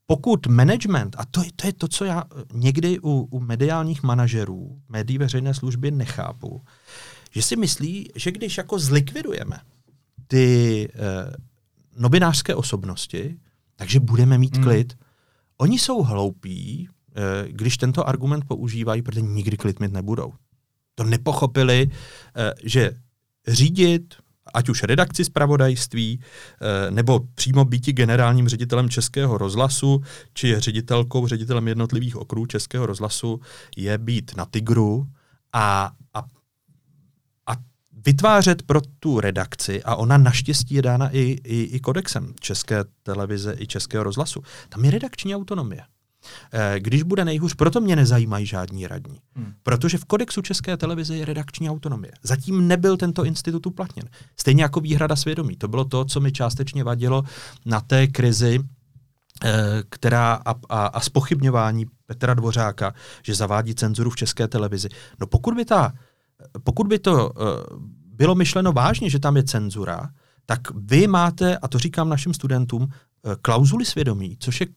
pokud management, a to je, to je to, co já někdy u, u mediálních manažerů, médií veřejné služby nechápu, že si myslí, že když jako zlikvidujeme ty eh, novinářské osobnosti, takže budeme mít hmm. klid. Oni jsou hloupí, eh, když tento argument používají, protože nikdy klid mít nebudou. To nepochopili, eh, že řídit ať už redakci zpravodajství, eh, nebo přímo býti generálním ředitelem Českého rozhlasu, či ředitelkou, ředitelem jednotlivých okrů Českého rozhlasu, je být na Tigru a, a, a vytvářet pro tu redakci, a ona naštěstí je dána i, i, i kodexem České televize i Českého rozhlasu, tam je redakční autonomie. Eh, když bude nejhůř, proto mě nezajímají žádní radní. Hmm. Protože v kodexu České televize je redakční autonomie. Zatím nebyl tento institut uplatněn. Stejně jako výhrada svědomí. To bylo to, co mi částečně vadilo na té krizi, eh, která a, a, a spochybňování Petra Dvořáka, že zavádí cenzuru v české televizi. No pokud by, ta, pokud by to uh, bylo myšleno vážně, že tam je cenzura, tak vy máte, a to říkám našim studentům, Eh, klauzuli svědomí, což je,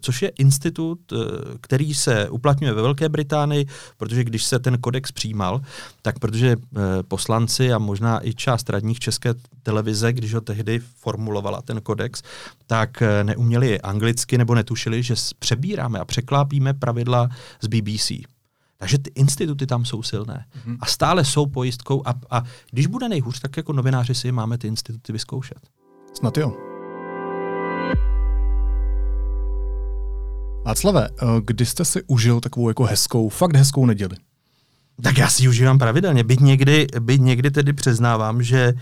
což je institut, eh, který se uplatňuje ve Velké Británii, protože když se ten kodex přijímal, tak protože eh, poslanci a možná i část radních České televize, když ho tehdy formulovala ten kodex, tak neuměli anglicky nebo netušili, že přebíráme a překlápíme pravidla z BBC. Takže ty instituty tam jsou silné. Mm-hmm. A stále jsou pojistkou a, a když bude nejhůř, tak jako novináři si máme ty instituty vyzkoušet. Snad jo. Václave, eh, kdy jste si užil takovou jako hezkou, fakt hezkou neděli? Tak já si užívám pravidelně. Byť někdy, byť někdy tedy přiznávám, že,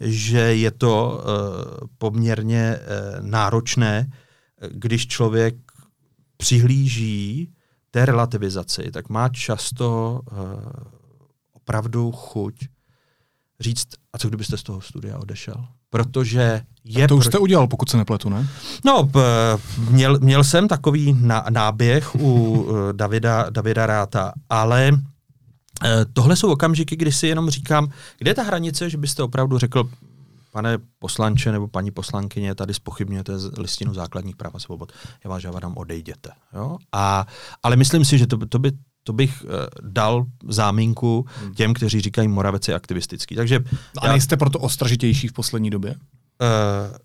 že je to uh, poměrně uh, náročné, když člověk přihlíží té relativizaci, tak má často uh, opravdu chuť říct, a co kdybyste z toho studia odešel? Protože je... A to už jste udělal, pokud se nepletu, ne? No, měl, měl jsem takový náběh u [laughs] eh, Davida, Davida Ráta, ale eh, tohle jsou okamžiky, kdy si jenom říkám, kde je ta hranice, že byste opravdu řekl, pane poslanče nebo paní poslankyně, tady spochybňujete listinu základních práv a svobod. Já vás žádám, odejděte. Jo? A, ale myslím si, že to, to by to bych uh, dal záminku hmm. těm, kteří říkají Moravec je aktivistický. Takže a já, nejste proto ostražitější v poslední době? Uh,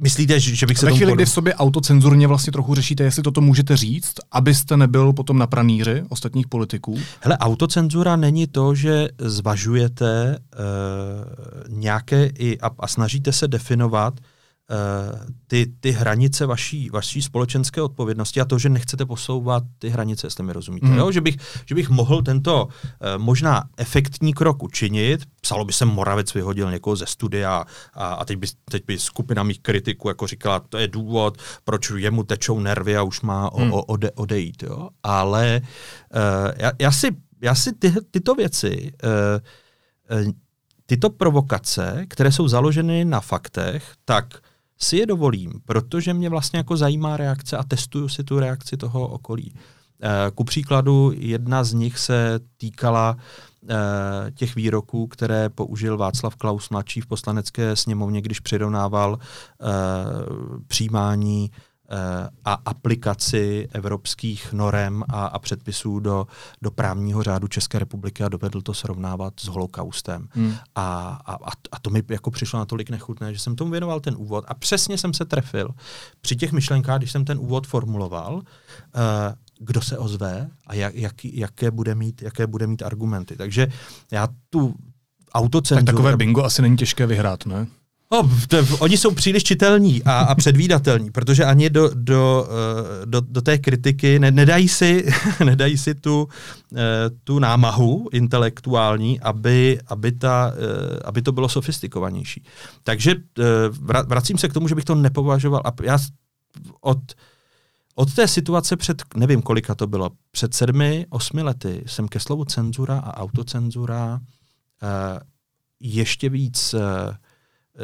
Myslíte, že, že bych se Ve chvíli, kdy v sobě autocenzurně vlastně trochu řešíte, jestli toto můžete říct, abyste nebyl potom na pranýři ostatních politiků? Hele, autocenzura není to, že zvažujete uh, nějaké i a, a snažíte se definovat Eh, ty, ty hranice vaší, vaší společenské odpovědnosti a to, že nechcete posouvat ty hranice, jestli mi rozumíte. Mm. Jo? Že, bych, že bych mohl tento uh, možná efektní krok učinit, psalo by se Moravec vyhodil někoho ze studia a, a teď, by, teď by skupina mých kritiků jako říkala, to je důvod, proč jemu tečou nervy a už má mm. o, ode, odejít. Jo? Ale uh, já, já si, já si ty, tyto věci uh, uh, tyto provokace, které jsou založeny na faktech, tak si je dovolím, protože mě vlastně jako zajímá reakce a testuju si tu reakci toho okolí. Eh, ku příkladu, jedna z nich se týkala eh, těch výroků, které použil Václav Klaus mladší v poslanecké sněmovně, když přirovnával eh, přijímání a aplikaci evropských norem a, a předpisů do, do právního řádu České republiky a dovedl to srovnávat s holokaustem. Hmm. A, a, a to mi jako přišlo natolik nechutné, že jsem tomu věnoval ten úvod a přesně jsem se trefil při těch myšlenkách, když jsem ten úvod formuloval, uh, kdo se ozve a jak, jak, jaké, bude mít, jaké bude mít argumenty. Takže já tu autocenzuru... Tak takové bingo asi není těžké vyhrát, ne? Oh, to, oni jsou příliš čitelní a, a předvídatelní, protože ani do, do, eh, do, do té kritiky ne, nedají si, [laughs] nedají si tu, eh, tu námahu intelektuální, aby, aby, ta, eh, aby to bylo sofistikovanější. Takže vracím se k tomu, že bych to nepovažoval. A já od, od té situace před, nevím kolika to bylo, před sedmi, osmi lety jsem ke slovu cenzura a autocenzura ještě víc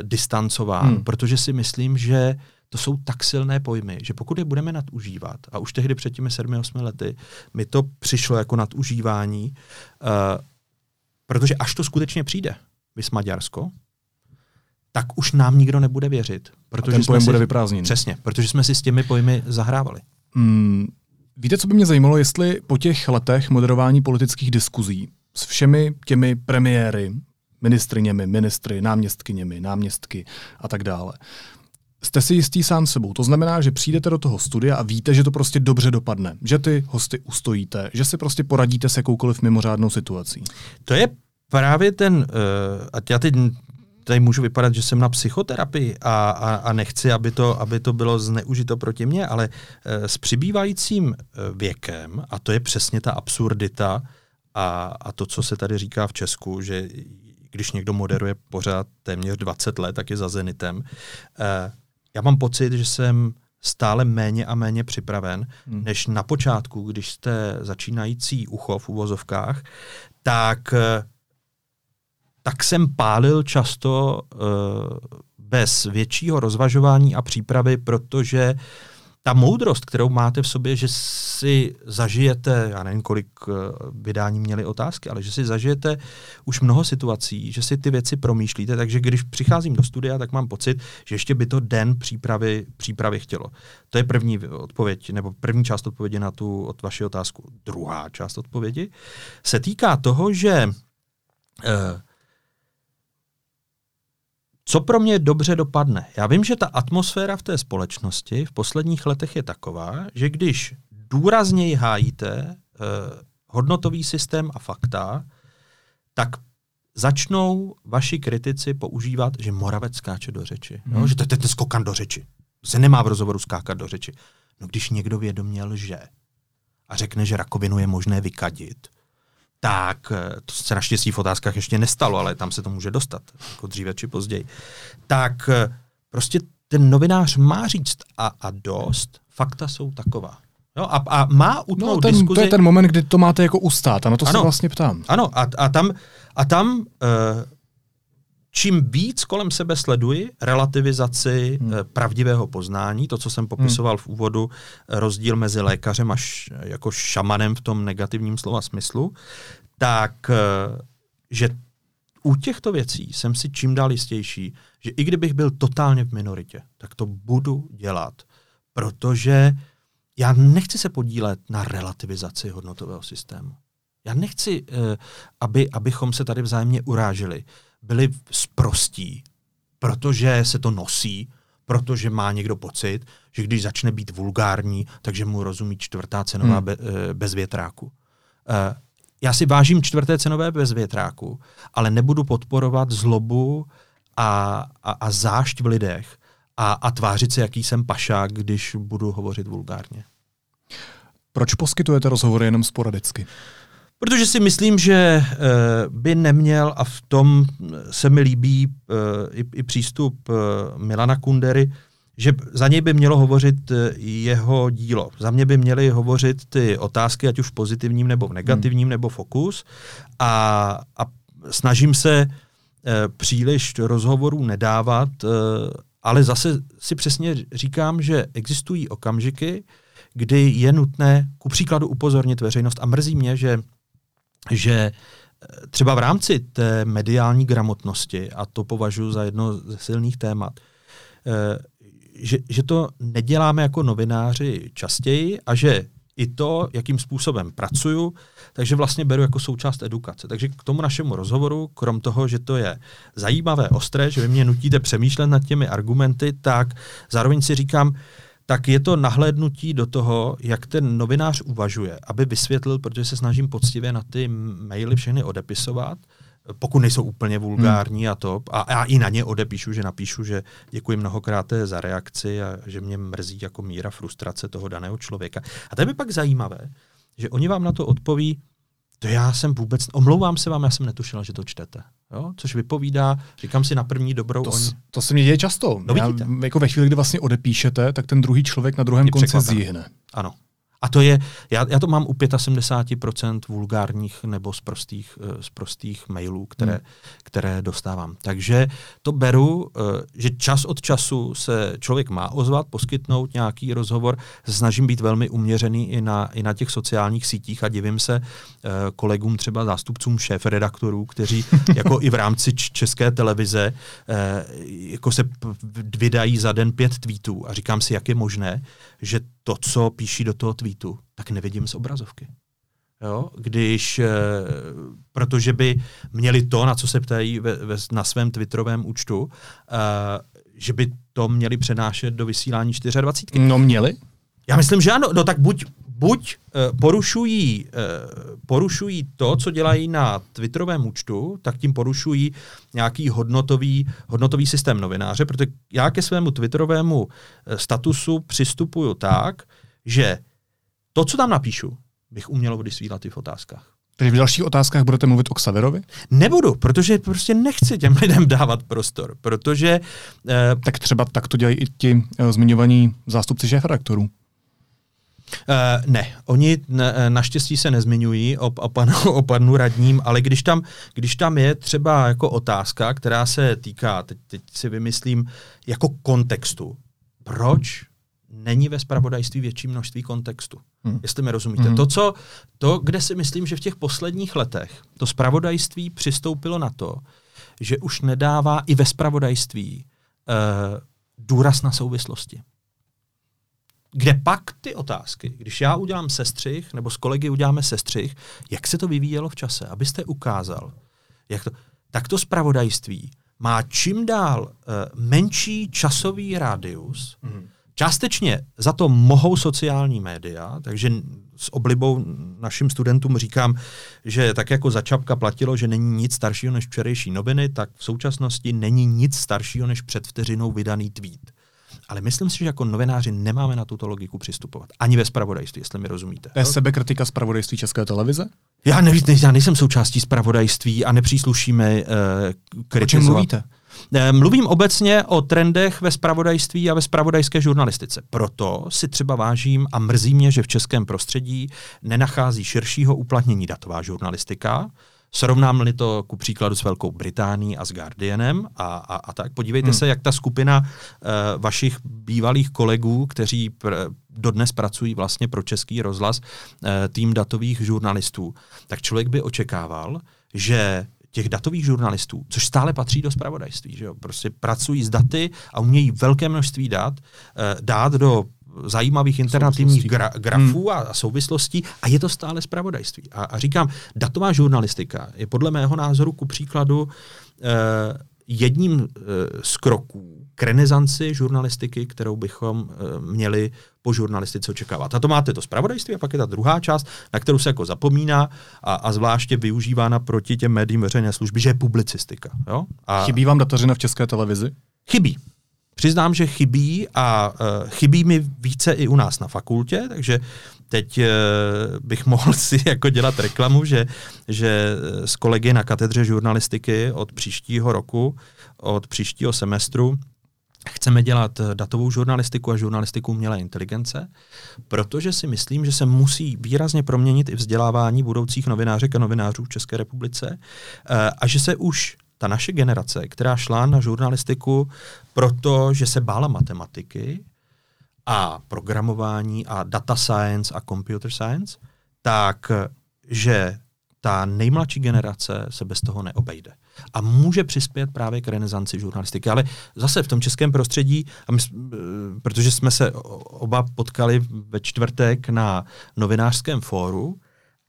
distancován, hmm. protože si myslím, že to jsou tak silné pojmy, že pokud je budeme nadužívat, a už tehdy před těmi 7-8 lety mi to přišlo jako nadužívání, uh, protože až to skutečně přijde, vys Maďarsko, tak už nám nikdo nebude věřit. Protože a ten pojem si, bude vyprázdněn. Přesně, protože jsme si s těmi pojmy zahrávali. Hmm, víte, co by mě zajímalo, jestli po těch letech moderování politických diskuzí s všemi těmi premiéry, ministriněmi, ministry, náměstkyněmi, náměstky a tak dále, jste si jistý sám sebou. To znamená, že přijdete do toho studia a víte, že to prostě dobře dopadne, že ty hosty ustojíte, že si prostě poradíte s jakoukoliv mimořádnou situací. To je právě ten, uh, a já teď tady můžu vypadat, že jsem na psychoterapii a, a, a nechci, aby to, aby to bylo zneužito proti mně, ale uh, s přibývajícím uh, věkem, a to je přesně ta absurdita a, a to, co se tady říká v Česku, že když někdo moderuje pořád téměř 20 let, tak je za Zenitem. Uh, já mám pocit, že jsem stále méně a méně připraven, hmm. než na počátku, když jste začínající ucho v uvozovkách, tak, tak jsem pálil často uh, bez většího rozvažování a přípravy, protože uh, ta moudrost, kterou máte v sobě, že si zažijete, já nevím, kolik eh, vydání měli otázky, ale že si zažijete už mnoho situací, že si ty věci promýšlíte, takže když přicházím do studia, tak mám pocit, že ještě by to den přípravy, přípravy chtělo. To je první odpověď, nebo první část odpovědi na tu od vaši otázku. Druhá část odpovědi se týká toho, že uh, co pro mě dobře dopadne? Já vím, že ta atmosféra v té společnosti v posledních letech je taková, že když důrazněji hájíte uh, hodnotový systém a fakta, tak začnou vaši kritici používat, že Moravec skáče do řeči. Hmm. No, že to je ten skokan do řeči. Se nemá v rozhovoru skákat do řeči. No když někdo vědomě lže a řekne, že rakovinu je možné vykadit, tak eh, to se naštěstí v otázkách ještě nestalo, ale tam se to může dostat, jako dříve či později, tak eh, prostě ten novinář má říct a, a dost, fakta jsou taková. Jo, a, a má utnout no, ten, diskuzi... To je ten moment, kdy to máte jako ustát a na to ano, se vlastně ptám. Ano, a, a tam, a tam uh, čím víc kolem sebe sleduji relativizaci hmm. Eh, pravdivého poznání, to, co jsem popisoval hmm. v úvodu, eh, rozdíl mezi lékařem a š, jako šamanem v tom negativním slova smyslu, tak eh, že u těchto věcí jsem si čím dál jistější, že i kdybych byl totálně v minoritě, tak to budu dělat, protože já nechci se podílet na relativizaci hodnotového systému. Já nechci, aby, abychom se tady vzájemně urážili byli sprostí, protože se to nosí, protože má někdo pocit, že když začne být vulgární, takže mu rozumí čtvrtá cenová hmm. be, eh, bez větráku. Uh, já si vážím čtvrté cenové bez větráku, ale nebudu podporovat zlobu a, a, a zášť v lidech a, a tvářit se, jaký jsem pašák, když budu hovořit vulgárně. Proč poskytujete rozhovory jenom sporadicky? Protože si myslím, že uh, by neměl, a v tom se mi líbí uh, i, i přístup Milana Kundery, že za něj by mělo hovořit jeho dílo. Za mě by měly hovořit ty otázky, ať už v pozitivním nebo v negativním, hmm. nebo fokus. A, a snažím se příliš rozhovorů nedávat, ale zase si přesně říkám, že existují okamžiky, kdy je nutné ku příkladu upozornit veřejnost. A mrzí mě, že že eh, třeba v rámci té mediální gramotnosti, a to považuji za jedno ze silných témat, eh, že, že to neděláme jako novináři častěji a že i to, jakým způsobem pracuju, takže vlastně beru jako součást edukace. Takže k tomu našemu rozhovoru, krom toho, že to je zajímavé, ostré, že vy mě nutíte přemýšlet nad těmi argumenty, tak zároveň si říkám, tak je to nahlédnutí do toho, jak ten novinář uvažuje, aby vysvětlil, protože se snažím poctivě na ty maily všechny odepisovat, pokud nejsou úplně vulgární hmm. a to. A já i na ně odepíšu, že napíšu, že děkuji mnohokrát za reakci a že mě mrzí jako míra frustrace toho daného člověka. A to je mi pak zajímavé, že oni vám na to odpoví, to já jsem vůbec, omlouvám se vám, já jsem netušil, že to čtete. Jo? Což vypovídá, říkám si na první dobrou. To, on... to se mi děje často. No, já, jako ve chvíli, kdy vlastně odepíšete, tak ten druhý člověk na druhém konci zjihne. Ano. A to je, já, já to mám u 75% vulgárních nebo z prostých, eh, z prostých mailů, které, hmm. které dostávám. Takže to beru, eh, že čas od času se člověk má ozvat, poskytnout nějaký rozhovor. Snažím být velmi uměřený i na, i na těch sociálních sítích a divím se eh, kolegům, třeba zástupcům šéf-redaktorů, kteří [laughs] jako i v rámci české televize jako se vydají za den pět tweetů a říkám si, jak je možné, že to, co píší do toho tweetu, tak nevidím z obrazovky. Jo? Když, e, protože by měli to, na co se ptají ve, ve, na svém Twitterovém účtu, e, že by to měli přenášet do vysílání 24. No měli? Já myslím, že ano. No tak buď, buď uh, porušují, uh, porušují to, co dělají na Twitterovém účtu, tak tím porušují nějaký hodnotový, hodnotový systém novináře, protože já ke svému Twitterovému uh, statusu přistupuju tak, že to, co tam napíšu, bych uměl vysvílat i v otázkách. Takže v dalších otázkách budete mluvit o Xaverovi? Nebudu, protože prostě nechci těm [laughs] lidem dávat prostor, protože... Eh, tak třeba tak to dělají i ti eh, zmiňovaní zástupci šéf-redaktorů. Uh, ne, oni ne, naštěstí se nezmiňují o, o, panu, o panu radním, ale když tam, když tam je třeba jako otázka, která se týká, teď, teď si vymyslím, jako kontextu, proč není ve spravodajství větší množství kontextu. Hmm. Jestli mi rozumíte. Hmm. To, co, to, kde si myslím, že v těch posledních letech to spravodajství přistoupilo na to, že už nedává i ve spravodajství uh, důraz na souvislosti. Kde pak ty otázky, když já udělám sestřih, nebo s kolegy uděláme sestřih, jak se to vyvíjelo v čase, abyste ukázal, jak to, tak to spravodajství má čím dál uh, menší časový rádius, hmm Částečně za to mohou sociální média, takže s oblibou našim studentům říkám, že tak jako za Čapka platilo, že není nic staršího než včerejší noviny, tak v současnosti není nic staršího než před vteřinou vydaný tweet. Ale myslím si, že jako novináři nemáme na tuto logiku přistupovat. Ani ve spravodajství, jestli mi rozumíte. To je sebekritika spravodajství České televize? Já, ne, já nejsem součástí spravodajství a nepříslušíme uh, kritizovat. O čem mluvíte? Eh, mluvím obecně o trendech ve spravodajství a ve spravodajské žurnalistice. Proto si třeba vážím a mrzí mě, že v českém prostředí nenachází širšího uplatnění datová žurnalistika, Srovnám-li to ku příkladu s Velkou Británií a s Guardianem a, a, a tak, podívejte hmm. se, jak ta skupina uh, vašich bývalých kolegů, kteří pr- dodnes pracují vlastně pro český rozhlas, uh, tým datových žurnalistů, tak člověk by očekával, že těch datových žurnalistů, což stále patří do spravodajství, že jo? prostě pracují s daty a umějí velké množství dat eh, dát do zajímavých internativních gra, grafů hmm. a, souvislostí a je to stále spravodajství. A, a říkám, datová žurnalistika je podle mého názoru ku příkladu eh, jedním eh, z kroků k renesanci žurnalistiky, kterou bychom eh, měli po žurnalistice očekávat. A to máte to zpravodajství a pak je ta druhá část, na kterou se jako zapomíná a, a zvláště využívána proti těm médiím veřejné služby, že je publicistika. Jo? A Chybí vám datařina v české televizi? Chybí. Přiznám, že chybí a uh, chybí mi více i u nás na fakultě, takže teď uh, bych [laughs] mohl si jako dělat reklamu, že, že s kolegy na katedře žurnalistiky od příštího roku, od příštího semestru chceme dělat datovou žurnalistiku a žurnalistiku umělé inteligence, protože si myslím, že se musí výrazně proměnit i vzdělávání budoucích novinářek a novinářů v České republice eh, a že se už ta naše generace, která šla na žurnalistiku proto, že se bála matematiky a programování a data science a computer science, tak že ta nejmladší generace se bez toho neobejde. A může přispět právě k renesanci žurnalistiky. Ale zase v tom českém prostředí, a my, eh, protože jsme se oba potkali ve čtvrtek na novinářském fóru,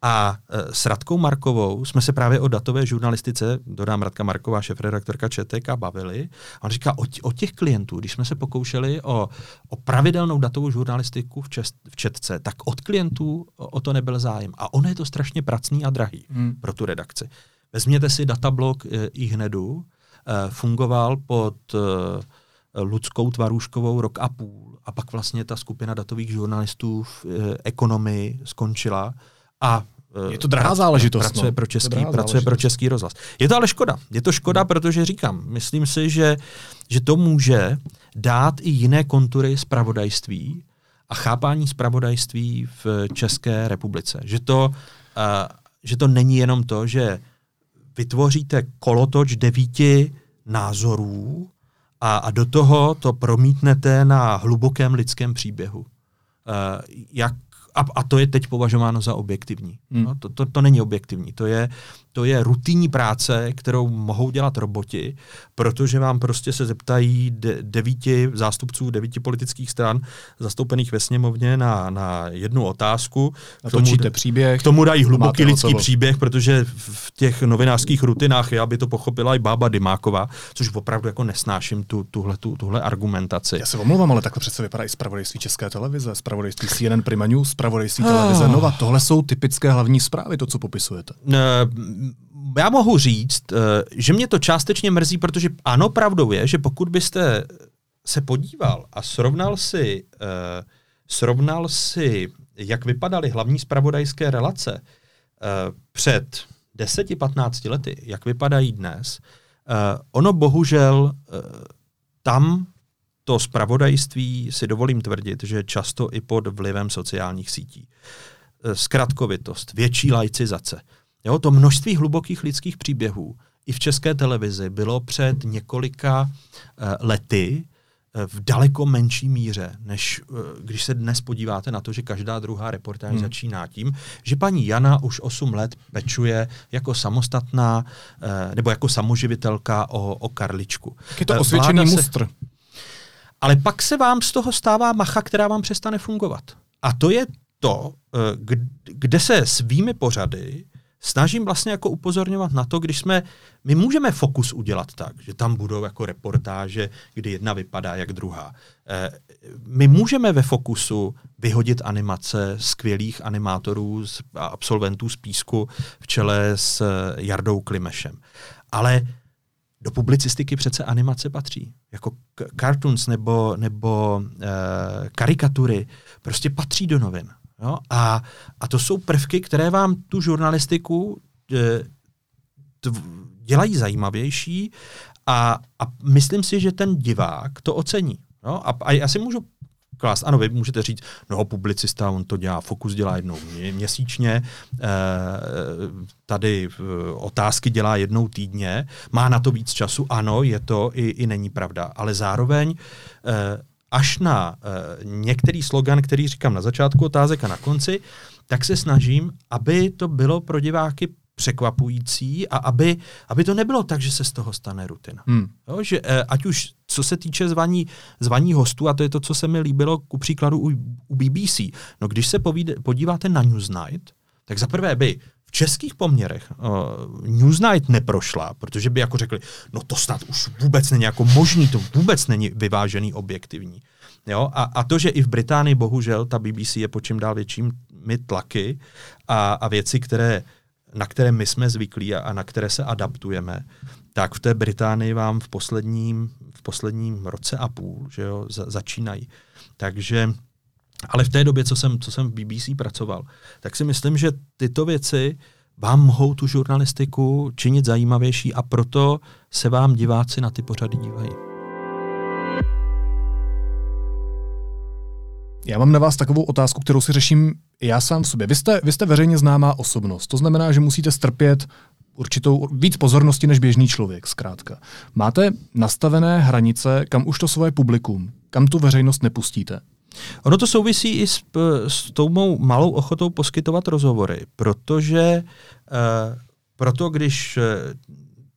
a e, s Radkou Markovou jsme se právě o datové žurnalistice, dodám Radka Marková, šefredaktorka ČTK, bavili. A on říká, o, těch klientů, když jsme se pokoušeli o, o pravidelnou datovou žurnalistiku v, čest, v Četce, tak od klientů o, o to nebyl zájem. A ono je to strašně pracný a drahý hmm. pro tu redakci. Vezměte si datablok e, i hnedu, e, fungoval pod e, Ludskou Tvarůškovou rok a půl a pak vlastně ta skupina datových žurnalistů v e, ekonomii skončila a je to drahá záležitost. Pracuje, no. pro český, pracuje pro český rozhlas. Je to ale škoda. Je to škoda, hmm. protože říkám, myslím si, že, že to může dát i jiné kontury zpravodajství a chápání zpravodajství v České republice. Že to, uh, že to není jenom to, že vytvoříte kolotoč devíti názorů a, a do toho to promítnete na hlubokém lidském příběhu. Uh, jak a, a to je teď považováno za objektivní. Hmm. No, to, to, to není objektivní, to je, to je rutinní práce, kterou mohou dělat roboti, protože vám prostě se zeptají de, devíti zástupců devíti politických stran zastoupených ve sněmovně na, na jednu otázku. K tomu, příběh. K tomu dají hluboký lidský hotovo. příběh, protože v těch novinářských rutinách je, aby to pochopila i bába Dymáková, což opravdu jako nesnáším tu, tuhle, tu, tuhle argumentaci. Já se omlouvám, ale takhle přece vypadá i zpravodajství České televize, zpravodajství CNN Prima News, zpravodajství televize Nova. Tohle jsou typické hlavní zprávy, to, co popisujete. Ne, já mohu říct, eh, že mě to částečně mrzí, protože ano, pravdou je, že pokud byste se podíval a srovnal si, uh, srovnal si, jak vypadaly hlavní spravodajské relace uh, před 10-15 lety, jak vypadají dnes, ono bohužel tam to spravodajství si dovolím tvrdit, že často i pod vlivem sociálních sítí. Zkratkovitost, větší laicizace. Jo, to množství hlubokých lidských příběhů i v české televizi bylo před několika uh, lety uh, v daleko menší míře, než uh, když se dnes podíváte na to, že každá druhá reportáž hmm. začíná tím, že paní Jana už 8 let pečuje jako samostatná nebo jako samoživitelka o, o Karličku. Je to osvědčený se, mustr. Ale pak se vám z toho stává macha, která vám přestane fungovat. A to je to, kde se svými pořady snažím vlastně jako upozorňovat na to, když jsme, my můžeme fokus udělat tak, že tam budou jako reportáže, kdy jedna vypadá jak druhá. Eh, my můžeme ve fokusu vyhodit animace skvělých animátorů a absolventů z Písku v čele s Jardou Klimešem. Ale do publicistiky přece animace patří. Jako cartoons nebo, nebo e, karikatury prostě patří do novin. Jo? A, a to jsou prvky, které vám tu žurnalistiku e, dělají zajímavější a, a myslím si, že ten divák to ocení. Jo? A, a já si můžu klást, ano, vy můžete říct, no publicista, on to dělá, Fokus dělá jednou měsíčně, e, tady e, otázky dělá jednou týdně, má na to víc času, ano, je to i, i není pravda, ale zároveň e, až na uh, některý slogan, který říkám na začátku otázek a na konci, tak se snažím, aby to bylo pro diváky překvapující a aby, aby to nebylo tak, že se z toho stane rutina. Hmm. Jo, že, uh, ať už co se týče zvaní, zvaní hostů, a to je to, co se mi líbilo ku příkladu u, u BBC, no když se povíde, podíváte na Newsnight, tak za prvé by českých poměrech uh, Newsnight neprošla, protože by jako řekli, no to snad už vůbec není jako možný, to vůbec není vyvážený, objektivní. Jo? A, a to, že i v Británii bohužel ta BBC je po čím dál většími tlaky a, a věci, které, na které my jsme zvyklí a, a na které se adaptujeme, tak v té Británii vám v posledním, v posledním roce a půl že jo, za, začínají. Takže ale v té době, co jsem, co jsem v BBC pracoval, tak si myslím, že tyto věci vám mohou tu žurnalistiku činit zajímavější a proto se vám diváci na ty pořady dívají. Já mám na vás takovou otázku, kterou si řeším já sám v sobě. Vy jste, vy jste veřejně známá osobnost, to znamená, že musíte strpět určitou víc pozornosti než běžný člověk, zkrátka. Máte nastavené hranice, kam už to svoje publikum, kam tu veřejnost nepustíte? Ono to souvisí i s, s tou mou malou ochotou poskytovat rozhovory, protože uh, proto, když uh,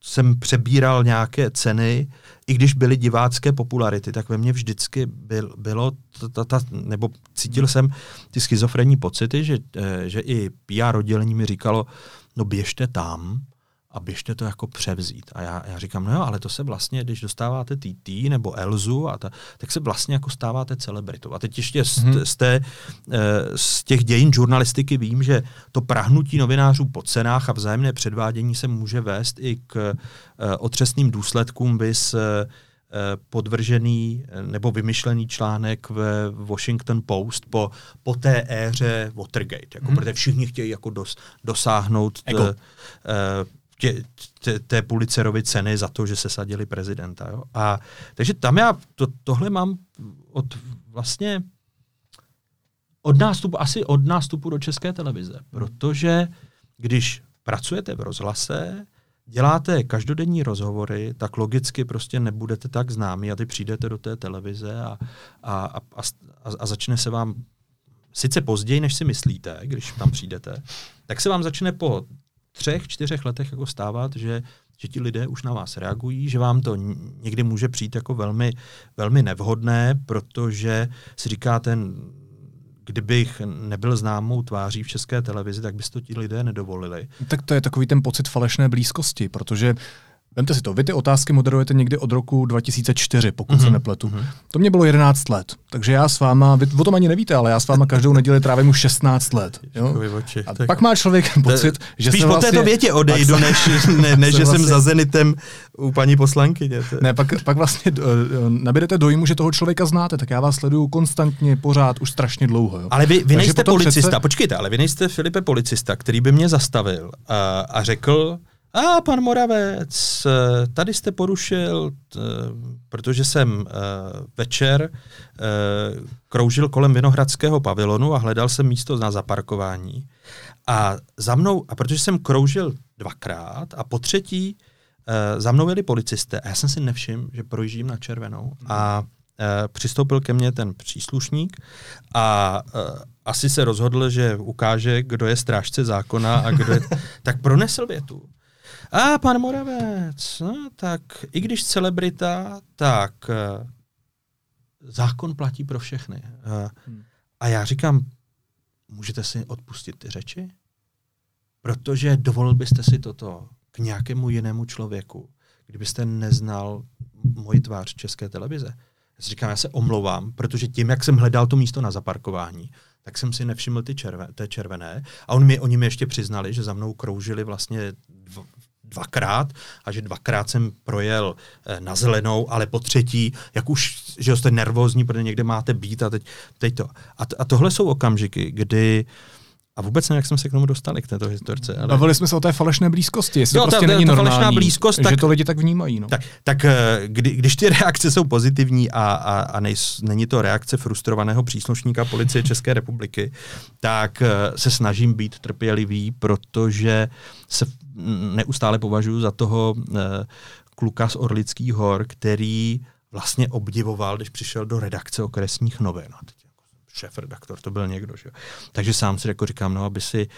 jsem přebíral nějaké ceny, i když byly divácké popularity, tak ve mně vždycky byl, bylo, ta, ta, nebo cítil jsem ty schizofrenní pocity, že, eh, že i PR oddělení mi říkalo, no běžte tam, a běžte to jako převzít. A já, já říkám, no jo, ale to se vlastně, když dostáváte TT nebo Elzu, a ta, tak se vlastně jako stáváte celebritou. A teď ještě z, mm-hmm. z, té, eh, z těch dějin žurnalistiky vím, že to prahnutí novinářů po cenách a vzájemné předvádění se může vést i k eh, otřesným důsledkům, bys eh, podvržený nebo vymyšlený článek ve Washington Post po, po té éře Watergate, jako, hmm. protože všichni chtějí jako dos, dosáhnout t, uh, tě, tě, té Pulitzerovy ceny za to, že se sadili prezidenta. Jo? A, takže tam já to, tohle mám od vlastně od nástupu, asi od nástupu do české televize, protože když pracujete v rozhlase, děláte každodenní rozhovory, tak logicky prostě nebudete tak známí a ty přijdete do té televize a, a, a, a, a začne se vám sice později, než si myslíte, když tam přijdete, tak se vám začne po třech, čtyřech letech jako stávat, že že ti lidé už na vás reagují, že vám to někdy může přijít jako velmi, velmi nevhodné, protože si říkáte, kdybych nebyl známou tváří v české televizi, tak by to ti lidé nedovolili. Tak to je takový ten pocit falešné blízkosti, protože Vemte si to, vy ty otázky moderujete někdy od roku 2004, pokud mm-hmm. se mhm. nepletu. Mm-hmm. To mě bylo 11 let, takže já s váma, vy o tom ani nevíte, ale já s váma každou neděli trávím už 16 let. Jo? Oči, a tak pak má člověk pocit, že Spíš se vlastně, po této větě odejdu, se, než, [laughs] ne, než že vlastně, jsem za Zenitem u paní poslankyně. Ne, pak, pak vlastně uh, nabídete dojmu, že toho člověka znáte, tak já vás sleduju konstantně, pořád, už strašně dlouho. Jo? Ale vy, vy nejste policista, přece... počkejte, ale vy nejste Filipe policista, který by mě zastavil uh, a řekl, a pan Moravec, tady jste porušil, protože jsem eh, večer eh, kroužil kolem Vinohradského pavilonu a hledal jsem místo na zaparkování. A za mnou, a protože jsem kroužil dvakrát a po třetí eh, za mnou jeli policisté a já jsem si nevšiml, že projíždím na červenou a přistoupil ke mně ten příslušník a asi se rozhodl, že ukáže, kdo je strážce zákona a kdo je... [laughs] tak pronesl větu. A pan Moravec, no, tak i když celebrita, tak uh, zákon platí pro všechny. Uh, hmm. A já říkám, můžete si odpustit ty řeči? Protože dovolil byste si toto k nějakému jinému člověku, kdybyste neznal moji tvář české televize. Já si říkám, já se omlouvám, protože tím, jak jsem hledal to místo na zaparkování, tak jsem si nevšiml ty červe, té červené. A on mi, oni mi ještě přiznali, že za mnou kroužili vlastně dv, dvakrát a že dvakrát jsem projel eh, na zelenou, ale po třetí, jak už, že jste nervózní, protože někde máte být a teď, teď to. A, a tohle jsou okamžiky, kdy a vůbec nevím, jak jsme se k tomu dostali, k této historce. Ale... Bavili jsme se o té falešné blízkosti, jestli jo, to prostě ta, není ta normální, blízkost, tak, že to lidi tak vnímají. No. Tak, tak eh, kdy, když ty [laughs] reakce jsou pozitivní a, a, a nejs, není to reakce frustrovaného příslušníka policie České republiky, tak eh, se snažím být trpělivý, protože se neustále považuji za toho uh, kluka z Orlických hor, který vlastně obdivoval, když přišel do redakce okresních novin. A teď jako šéf redaktor, to byl někdo. Že? Takže sám si jako říkám, no, aby si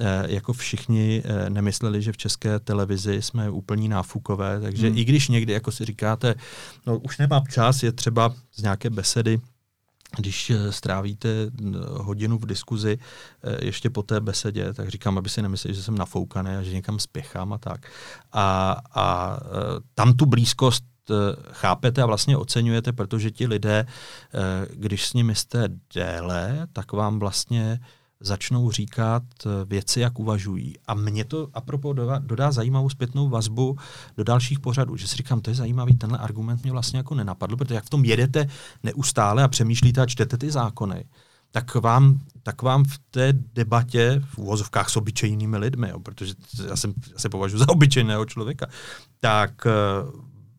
eh, jako všichni eh, nemysleli, že v české televizi jsme úplní náfukové, takže hmm. i když někdy jako si říkáte, no už nemám čas, je třeba z nějaké besedy když eh, strávíte hodinu v diskuzi eh, ještě po té besedě, tak říkám, aby si nemysleli, že jsem nafoukaný a že někam spěchám a tak. A, a eh, tam tu blízkost chápete a vlastně oceňujete, protože ti lidé, když s nimi jste déle, tak vám vlastně začnou říkat eh, věci, jak uvažují. A mě to apropo dodá, dodá zajímavou zpětnou vazbu do dalších pořadů, že si říkám, to je zajímavý, tenhle argument mě vlastně jako nenapadl, protože jak v tom jedete neustále a přemýšlíte a čtete ty zákony, tak vám, tak vám v té debatě, v úvozovkách s obyčejnými lidmi, jo, protože já, jsem, já se považuji za [laughs] obyčejného člověka, tak eh,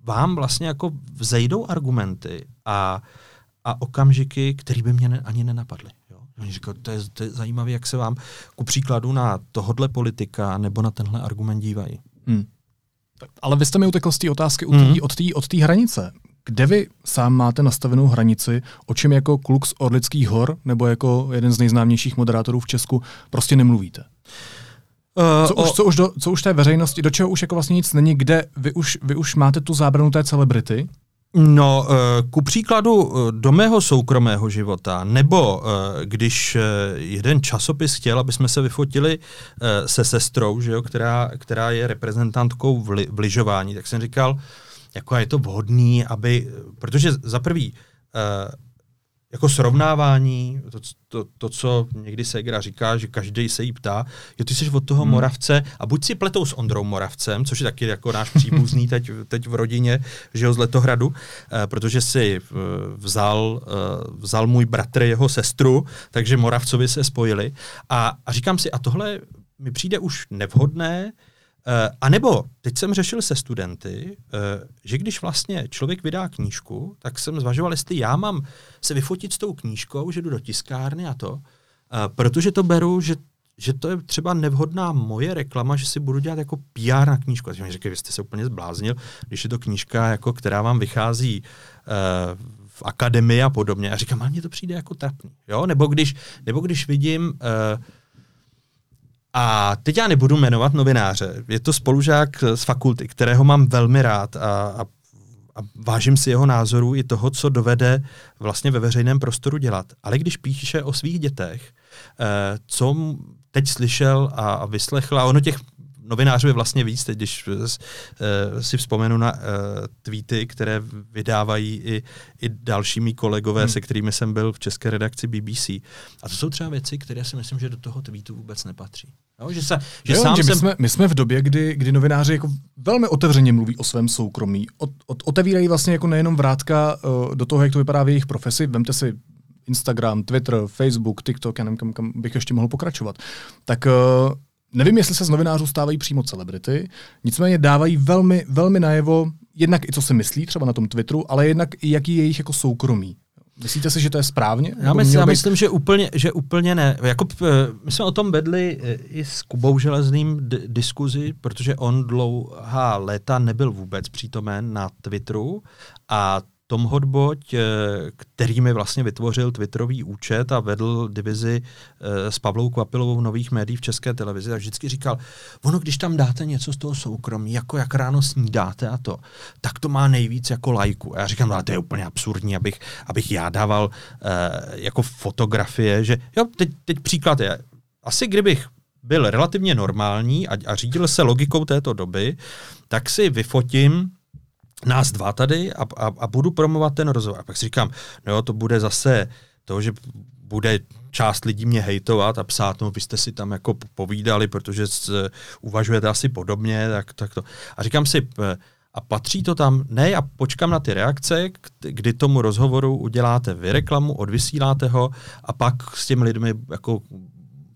vám vlastně jako vzejdou argumenty a, a okamžiky, které by mě ne, ani nenapadly. Oni říkají, to je, to je zajímavé, jak se vám ku příkladu na tohodle politika nebo na tenhle argument dívají. Hmm. Ale vy jste mi utekl z té otázky hmm. od té od hranice. Kde vy sám máte nastavenou hranici, o čem jako kluk z Orlických hor nebo jako jeden z nejznámějších moderátorů v Česku prostě nemluvíte? Uh, co, o... už, co, už do, co už té veřejnosti, do čeho už jako vlastně nic není, kde vy už, vy už máte tu zábranu té celebrity, No, eh, ku příkladu eh, do mého soukromého života, nebo eh, když jeden časopis chtěl, aby jsme se vyfotili se sestrou, že jo, která, která je reprezentantkou v, li, v lyžování, tak jsem říkal, jako je to vhodný, aby, protože za prvý, jako srovnávání, to, to, to, co někdy Segra říká, že každý se jí ptá, jo, ty jsi od toho hmm. Moravce a buď si pletou s Ondrou Moravcem, což je taky jako náš příbuzný teď, teď v rodině, že jo, z Letohradu, eh, protože si eh, vzal, eh, vzal můj bratr jeho sestru, takže Moravcovi se spojili a, a říkám si, a tohle mi přijde už nevhodné, Uh, a nebo teď jsem řešil se studenty, uh, že když vlastně člověk vydá knížku, tak jsem zvažoval, jestli já mám se vyfotit s tou knížkou, že jdu do tiskárny a to, uh, protože to beru, že, že to je třeba nevhodná moje reklama, že si budu dělat jako PR na knížku. A mi řekl, vy jste se úplně zbláznil, když je to knížka, jako, která vám vychází v akademii a podobně. A říkám, ale mně to přijde jako trapný. Jo? Nebo, když, nebo když vidím... a teď já nebudu jmenovat novináře. Je to spolužák z fakulty, kterého mám velmi rád a, a, a vážím si jeho názoru i toho, co dovede vlastně ve veřejném prostoru dělat. Ale když píše o svých dětech, eh, co teď slyšel a, a vyslechl, a ono těch novinářů je vlastně víc, teď když uh, si vzpomenu na uh, tweety, které vydávají i, i dalšími kolegové, hmm. se kterými jsem byl v české redakci BBC. A to jsou třeba věci, které si myslím, že do toho tweetu vůbec nepatří. No, že se, že jo, sám že jsem... my, jsme, my jsme v době, kdy, kdy novináři jako velmi otevřeně mluví o svém soukromí. Od, od, otevírají vlastně jako nejenom vrátka uh, do toho, jak to vypadá v jejich profesi. Vemte si Instagram, Twitter, Facebook, TikTok, já nevím, kam, kam bych ještě mohl pokračovat. Tak uh, Nevím, jestli se z novinářů stávají přímo celebrity, nicméně dávají velmi, velmi najevo, jednak i co si myslí třeba na tom Twitteru, ale jednak i jaký je jejich jako soukromí. Myslíte si, že to je správně? Já, mysl, já myslím, že úplně, že úplně ne. Jako, my jsme o tom vedli e, i s Kubou Železným d- diskuzi, protože on dlouhá léta nebyl vůbec přítomen na Twitteru a tom Hodboť, eh, který mi vlastně vytvořil Twitterový účet a vedl divizi eh, s Pavlou Kvapilovou nových médií v české televizi, tak vždycky říkal, ono, když tam dáte něco z toho soukromí, jako jak ráno snídáte a to, tak to má nejvíc jako lajku. A já říkám, no, ale to je úplně absurdní, abych, abych já dával uh, jako fotografie, že jo, teď, teď příklad je, asi kdybych byl relativně normální a, a řídil se logikou této doby, tak si vyfotím nás dva tady a, a, a budu promovat ten rozhovor. A pak si říkám, no jo, to bude zase to, že bude část lidí mě hejtovat a psát, no vy jste si tam jako povídali, protože z, uvažujete asi podobně, tak, tak to. A říkám si, a patří to tam? Ne, a počkám na ty reakce, kdy tomu rozhovoru uděláte vy reklamu, odvysíláte ho a pak s těmi lidmi jako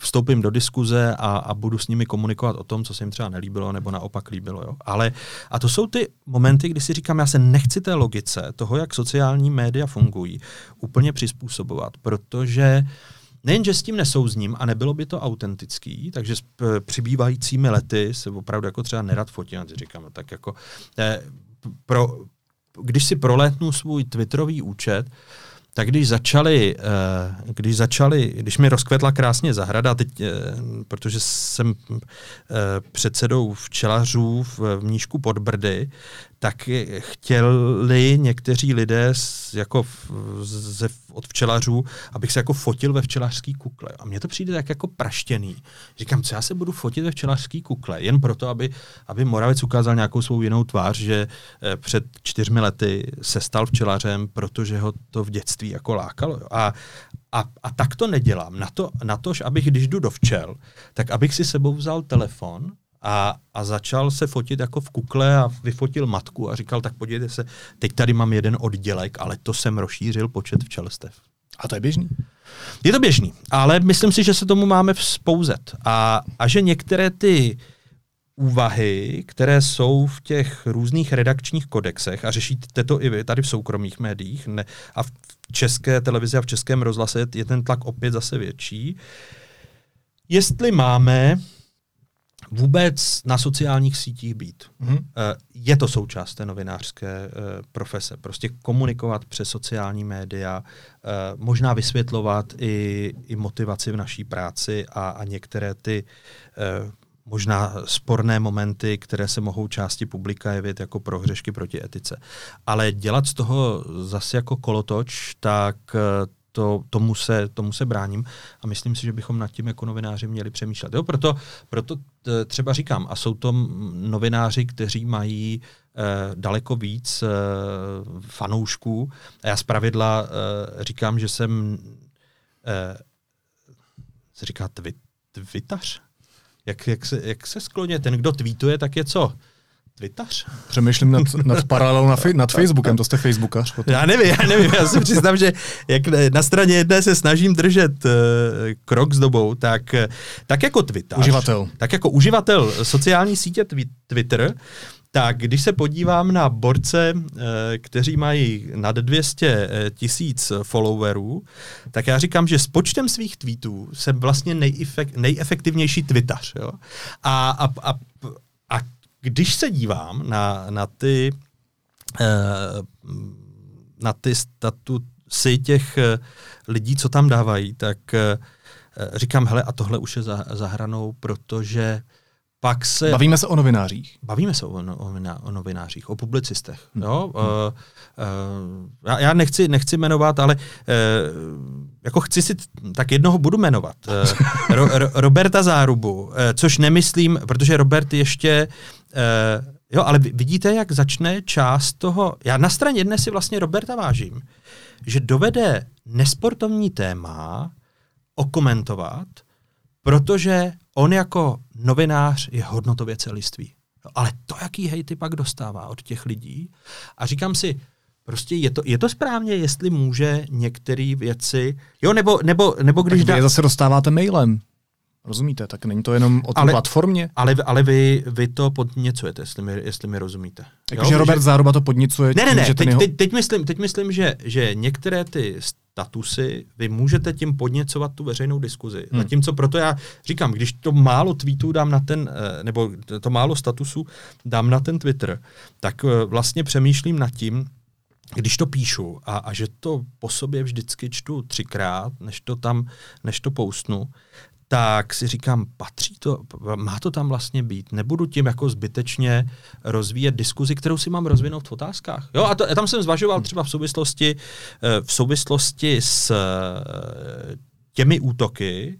vstoupím do diskuze a, a budu s nimi komunikovat o tom, co se jim třeba nelíbilo nebo naopak líbilo. Jo. Ale a to jsou ty momenty, kdy si říkám, já se nechci té logice toho, jak sociální média fungují, úplně přizpůsobovat, protože Nejenže s tím nesouzním a nebylo by to autentický, takže s přibývajícími lety se opravdu jako třeba nerad fotím, říkám, no tak jako eh, pro, když si prolétnu svůj Twitterový účet, tak když začali, eh, když začali, když mi rozkvetla krásně zahrada, teď, eh, protože jsem eh, předsedou včelařů v Mnížku pod Brdy, tak chtěli někteří lidé z, jako ze, od včelařů, abych se jako fotil ve včelařský kukle. A mně to přijde tak jako praštěný. Říkám, co já se budu fotit ve včelařský kukle, jen proto, aby, aby Moravec ukázal nějakou svou jinou tvář, že eh, před čtyřmi lety se stal včelařem, protože ho to v dětství jako lákalo. A, a, a tak to nedělám. Na to, na tož, abych, když jdu do včel, tak abych si sebou vzal telefon a, a začal se fotit jako v kukle a vyfotil matku a říkal, tak podívejte se, teď tady mám jeden oddělek, ale to jsem rozšířil počet včelstev. A to je běžný? Je to běžný, ale myslím si, že se tomu máme vzpouzet. A, a že některé ty úvahy, které jsou v těch různých redakčních kodexech, a řešíte to i vy tady v soukromých médiích, ne, a v české televizi a v českém rozhlase je ten tlak opět zase větší, jestli máme vůbec na sociálních sítích být. Mm-hmm. Je to součást té novinářské eh, profese. Prostě komunikovat přes sociální média, eh, možná vysvětlovat i, i motivaci v naší práci a, a některé ty možná sporné momenty, které se mohou části publika jevit jako prohřešky proti etice. Ale dělat z toho zase jako kolotoč, tak to, tomu, se, tomu se bráním a myslím si, že bychom nad tím jako novináři měli přemýšlet. Jo, proto, proto třeba říkám, a jsou to novináři, kteří mají eh, daleko víc eh, fanoušků. A já zpravidla eh, říkám, že jsem eh, se říká twit, twitař? Jak, jak, se, jak se skloně? Ten, kdo tweetuje, tak je co? Twitteř? Přemýšlím nad, nad paralelou na, nad Facebookem, to jste Facebookař. Potom. Já nevím, já nevím, já si přiznám, že jak na straně jedné se snažím držet uh, krok s dobou, tak, tak jako Twitter. Uživatel. Tak jako uživatel sociální sítě Twitter, tak když se podívám na borce, eh, kteří mají nad 200 eh, tisíc followerů, tak já říkám, že s počtem svých tweetů jsem vlastně nejefek, nejefektivnější twitař. Jo? A, a, a, a když se dívám na, na ty uh, na ty statusy těch eh, lidí, co tam dávají, tak eh, říkám, hele, a tohle už je za, za hranou, protože pak se... Bavíme se o novinářích. Bavíme se o, no, o, o novinářích, o publicistech. Hmm. Jo? Hmm. Uh, uh, já, já nechci, nechci jmenovat, ale uh, jako chci si, tak jednoho budu jmenovat. [laughs] Ro, Ro, Roberta Zárubu, uh, což nemyslím, protože Robert ještě uh, Jo, ale vidíte, jak začne část toho. Já na straně jedné si vlastně Roberta vážím, že dovede nesportovní téma okomentovat, protože on jako novinář je hodnotově celiství. Ale to, jaký hejty pak dostává od těch lidí. A říkám si, prostě je to, je to správně, jestli může některé věci, jo, nebo, nebo, nebo když... Tak vy dá... je zase dostáváte mailem. Rozumíte? Tak není to jenom o té ale, platformě? Ale, ale vy, vy to podněcujete, jestli mi, jestli mi rozumíte. Takže Robert že... Záruba to podněcuje? Ne, ne, ne, teď, jeho... teď, teď myslím, teď myslím že, že některé ty statusy, vy můžete tím podněcovat tu veřejnou diskuzi. Hmm. Zatímco proto já říkám, když to málo tweetů dám na ten, eh, nebo to málo statusů dám na ten Twitter, tak eh, vlastně přemýšlím nad tím, když to píšu a, a že to po sobě vždycky čtu třikrát, než to tam, než to poustnu, tak si říkám, patří to, má to tam vlastně být. Nebudu tím jako zbytečně rozvíjet diskuzi, kterou si mám rozvinout v otázkách. Jo, a, to, tam jsem zvažoval třeba v souvislosti, eh, v souvislosti s eh, těmi útoky,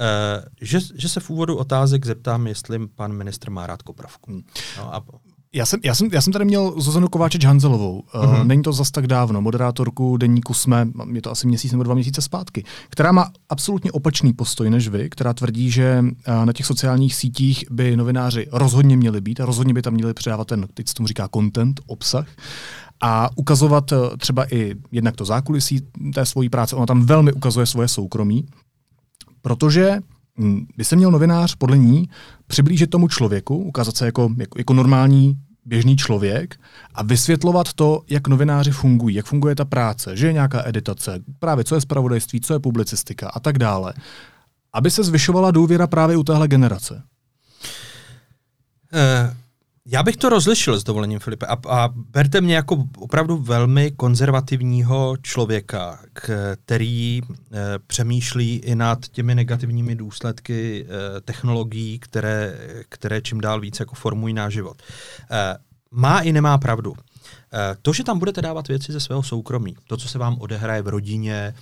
eh, že, že se v úvodu otázek zeptám, jestli pan ministr má rád Koprovku. No a já jsem, já, jsem, já jsem tady měl Zuzanu Kováčeč Hanzelovou. Uh-huh. Uh, není to zas tak dávno. Moderátorku denníku jsme, je to asi měsíc nebo dva měsíce zpátky, která má absolutně opačný postoj než vy, která tvrdí, že uh, na těch sociálních sítích by novináři rozhodně měli být a rozhodně by tam měli předávat ten, teď se tomu říká content, obsah a ukazovat uh, třeba i jednak to zákulisí té svojí práce. Ona tam velmi ukazuje svoje soukromí, protože hm, by se měl novinář podle ní přiblížit tomu člověku, ukázat se jako, jako, jako normální běžný člověk a vysvětlovat to, jak novináři fungují, jak funguje ta práce, že je nějaká editace, právě co je spravodajství, co je publicistika a tak dále, aby se zvyšovala důvěra právě u téhle generace. Uh, já bych to rozlišil s dovolením, Filipe, a, a berte mě jako opravdu velmi konzervativního člověka, který e, přemýšlí i nad těmi negativními důsledky e, technologií, které, které čím dál více jako formují náš život. E, má i nemá pravdu. E, to, že tam budete dávat věci ze svého soukromí, to, co se vám odehraje v rodině, e,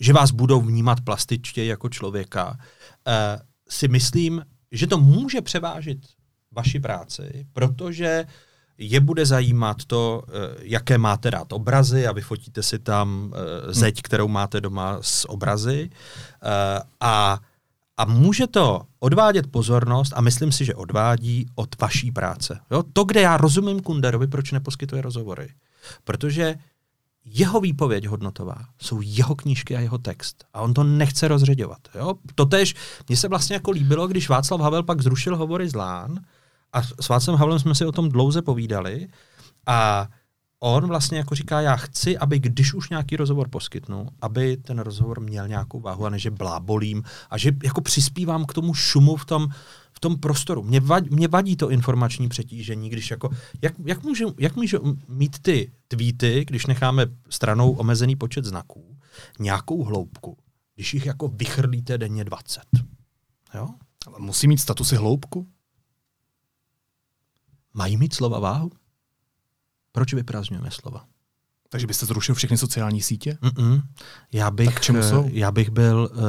že vás budou vnímat plastičtě jako člověka, e, si myslím, že to může převážit vaši práci, protože je bude zajímat to, eh, jaké máte rád obrazy a vyfotíte si tam eh, zeď, kterou máte doma z obrazy eh, a, a může to odvádět pozornost a myslím si, že odvádí od vaší práce. Jo? To, kde já rozumím Kunderovi, proč neposkytuje rozhovory. Protože jeho výpověď hodnotová jsou jeho knížky a jeho text. A on to nechce rozředovat. Jo? Totež mně se vlastně jako líbilo, když Václav Havel pak zrušil hovory z Lán, a s Václavem Havlem jsme si o tom dlouze povídali a on vlastně jako říká, já chci, aby když už nějaký rozhovor poskytnu, aby ten rozhovor měl nějakou váhu a ne, že blábolím a že jako přispívám k tomu šumu v tom, v tom prostoru. Mě vadí, mě vadí to informační přetížení, když jako, jak, jak, můžu, jak můžu mít ty tweety, když necháme stranou omezený počet znaků, nějakou hloubku, když jich jako vychrlíte denně 20. Jo? Musí mít statusy hloubku? Mají mít slova váhu? Proč vyprázdňujeme slova? Takže byste zrušil všechny sociální sítě? Mm-mm. Já bych, tak čemu jsou? Já bych byl uh,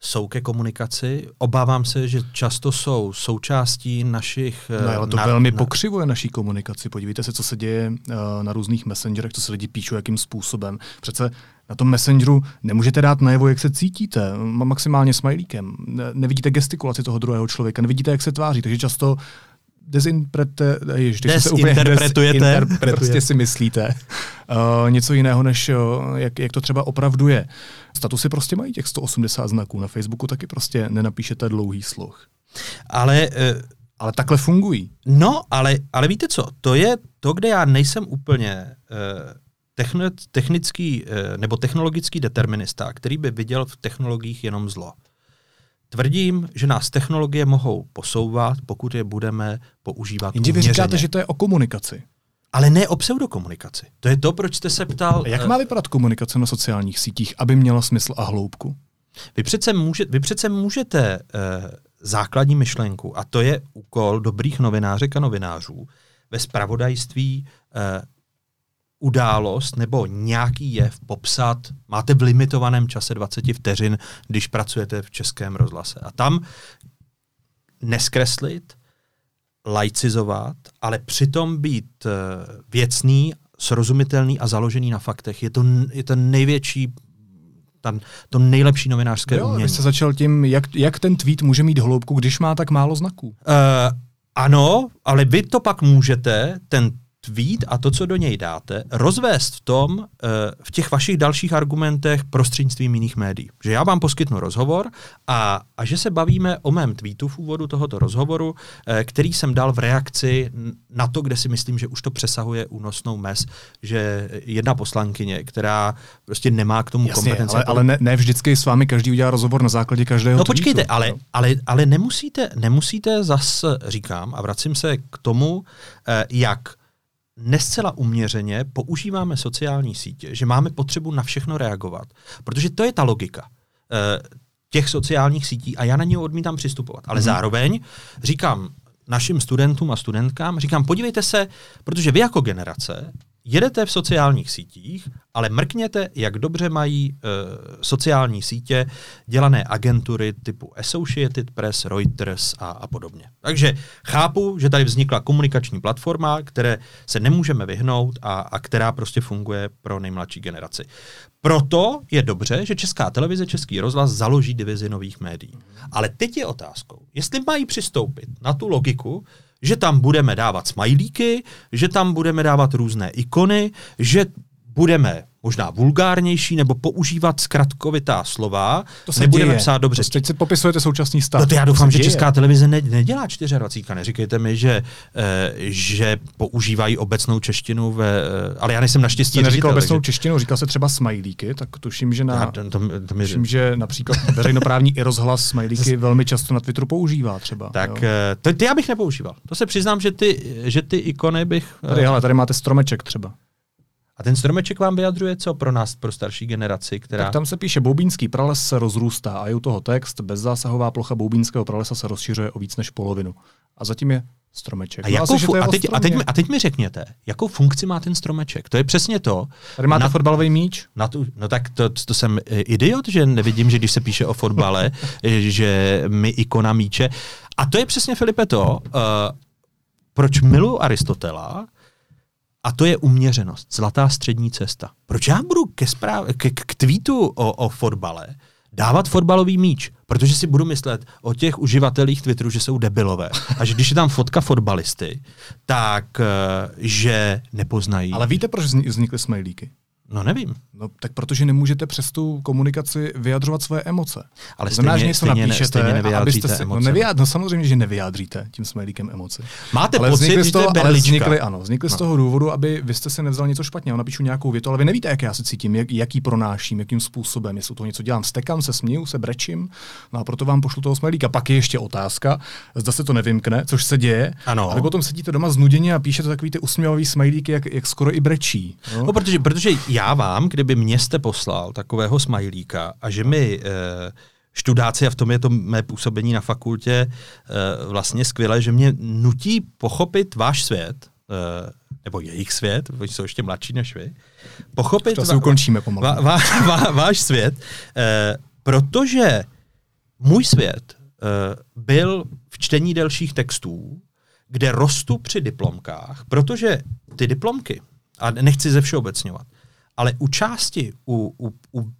jsou ke komunikaci. Obávám se, že často jsou součástí našich... No ale to na, velmi na... pokřivuje naší komunikaci. Podívejte se, co se děje uh, na různých messengerech, co se lidi píšou, jakým způsobem. Přece na tom messengeru nemůžete dát najevo, jak se cítíte, maximálně smajlíkem. Ne, nevidíte gestikulaci toho druhého člověka, nevidíte, jak se tváří, takže často dezinterprete, desinterpretujete, desinterpretujete. prostě si myslíte uh, něco jiného, než uh, jak, jak to třeba opravdu je. Statusy prostě mají těch 180 znaků, na Facebooku taky prostě nenapíšete dlouhý sloh. Ale uh, ale takhle fungují. No, ale, ale víte co, to je to, kde já nejsem úplně uh, technický nebo technologický determinista, který by viděl v technologiích jenom zlo. Tvrdím, že nás technologie mohou posouvat, pokud je budeme používat Jenže vy říkáte, že to je o komunikaci. ale ne o pseudokomunikaci. To je to, proč jste se ptal. Jak má vypadat komunikace na sociálních sítích, aby měla smysl a hloubku? Vy přece, může, vy přece můžete uh, základní myšlenku, a to je úkol dobrých novinářek a novinářů, ve spravodajství uh, událost nebo nějaký jev popsat, máte v limitovaném čase 20 vteřin, když pracujete v českém rozhlase. A tam neskreslit, laicizovat, ale přitom být uh, věcný, srozumitelný a založený na faktech. Je to, je to největší tam, to nejlepší novinářské jo, umění. Vy jste začal tím, jak, jak ten tweet může mít hloubku, když má tak málo znaků. Uh, ano, ale vy to pak můžete, ten tweet a to, co do něj dáte, rozvést v tom, eh, v těch vašich dalších argumentech prostřednictvím jiných médií. Že já vám poskytnu rozhovor a, a že se bavíme o mém tweetu v úvodu tohoto rozhovoru, eh, který jsem dal v reakci na to, kde si myslím, že už to přesahuje únosnou mez, že jedna poslankyně, která prostě nemá k tomu Jasně, kompetence. Ale, ale ne, ne vždycky s vámi každý udělá rozhovor na základě každého No tweetu, počkejte, ale, ale, ale nemusíte, nemusíte zas, říkám, a vracím se k tomu, eh, jak nescela uměřeně používáme sociální sítě, že máme potřebu na všechno reagovat. Protože to je ta logika uh, těch sociálních sítí a já na ně odmítám přistupovat. Ale mm. zároveň říkám našim studentům a studentkám, říkám, podívejte se, protože vy jako generace jedete v sociálních sítích, ale mrkněte, jak dobře mají e, sociální sítě dělané agentury typu Associated Press, Reuters a, a podobně. Takže chápu, že tady vznikla komunikační platforma, které se nemůžeme vyhnout a, a která prostě funguje pro nejmladší generaci. Proto je dobře, že Česká televize, Český rozhlas založí divizi nových médií. Ale teď je otázkou, jestli mají přistoupit na tu logiku, že tam budeme dávat smajlíky, že tam budeme dávat různé ikony, že budeme možná vulgárnější nebo používat zkratkovitá slova, to se nebudeme děje. psát dobře. To teď si popisujete současný stav. No to já doufám, to že děje. Česká televize ne, nedělá 24. Neříkejte mi, že, e, že používají obecnou češtinu, ve, e, ale já nejsem naštěstí neříkal obecnou takže... češtinu, říkal se třeba smajlíky, tak tuším, že na, já, to, to, to mi... tuším, že například veřejnoprávní i rozhlas smajlíky [laughs] velmi často na Twitteru používá třeba. Tak jo. E, to, ty já bych nepoužíval. To se přiznám, že ty, že ty ikony bych... Tady, hele, tady máte stromeček třeba. A ten stromeček vám vyjadřuje co pro nás, pro starší generaci, která... Tak tam se píše, boubínský prales se rozrůstá a je u toho text, bezzásahová plocha boubínského pralesa se rozšiřuje o víc než polovinu. A zatím je stromeček. A, no jakou, asi, a, teď, a, teď, mi, a teď mi řekněte, jakou funkci má ten stromeček? To je přesně to. Tady máte na, fotbalový míč? Na tu, no tak to, to jsem idiot, že nevidím, že když se píše o fotbale, [laughs] že mi ikona míče. A to je přesně, Filipe, to, uh, proč miluji Aristotela, a to je uměřenost, zlatá střední cesta. Proč já budu ke správ, k, k tweetu o, o fotbale dávat fotbalový míč? Protože si budu myslet o těch uživatelích Twitteru, že jsou debilové. A že když je tam fotka fotbalisty, tak eh, že nepoznají. Ale víte, proč vznikly smajlíky? No nevím. No tak protože nemůžete přes tu komunikaci vyjadřovat svoje emoce. Ale stejně, znamená, že něco stejně, napíšete, stejně nevyjádříte si, emoce. No, nevyjad, no samozřejmě, že nevyjádříte tím smajlíkem emoci. Máte ale pocit, že to ale vznikly, ano, vznikly no. z toho důvodu, aby vy jste si nevzal něco špatně. Já napíšu nějakou větu, ale vy nevíte, jak já se cítím, jak, jaký pronáším, jakým způsobem, jestli to něco dělám. Stekám se, směju se, brečím, no a proto vám pošlu toho smajlíka. Pak je ještě otázka, zda se to nevymkne, což se děje. Ano. A vy potom sedíte doma znuděně a píšete takový ty usměvavý smajlíky, jak, jak skoro i brečí. No? no protože, protože já vám, kdyby mě jste poslal takového smajlíka a že mi eh, študáci, a v tom je to mé působení na fakultě eh, vlastně skvělé, že mě nutí pochopit váš svět, eh, nebo jejich svět, oni jsou ještě mladší než vy, pochopit to ukončíme pomalu. Va, va, va, váš svět, eh, protože můj svět eh, byl v čtení delších textů, kde rostu při diplomkách, protože ty diplomky, a nechci ze všeobecňovat, ale u části, u, u, u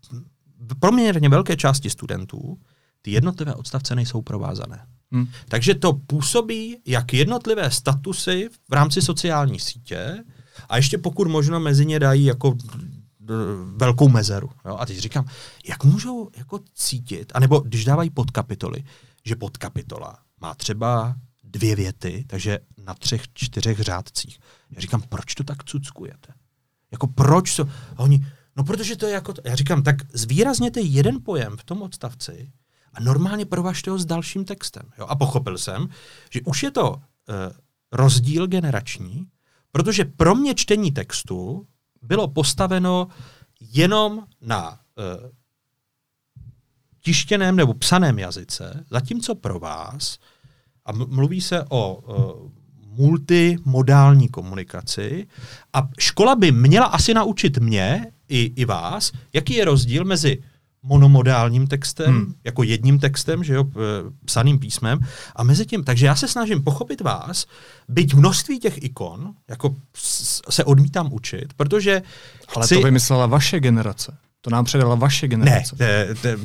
proměrně velké části studentů, ty jednotlivé odstavce nejsou provázané. Hmm. Takže to působí jak jednotlivé statusy v rámci sociální sítě a ještě pokud možno mezi ně dají jako velkou mezeru. Jo? A teď říkám, jak můžou jako cítit, anebo když dávají podkapitoly, že podkapitola má třeba dvě věty, takže na třech, čtyřech řádcích. Já říkám, proč to tak cuckujete? Jako proč to? A oni, no protože to je jako, já říkám, tak zvýrazněte jeden pojem v tom odstavci a normálně provažte ho s dalším textem. Jo? A pochopil jsem, že už je to uh, rozdíl generační, Protože pro mě čtení textu bylo postaveno jenom na uh, tištěném nebo psaném jazyce, zatímco pro vás, a mluví se o uh, multimodální komunikaci, a škola by měla asi naučit mě i, i vás, jaký je rozdíl mezi monomodálním textem, hmm. jako jedním textem, že jo, psaným písmem a mezi tím, takže já se snažím pochopit vás, byť množství těch ikon, jako se odmítám učit, protože Ale chci... to vymyslela vaše generace. To nám předala vaše generace. Ne, te, te,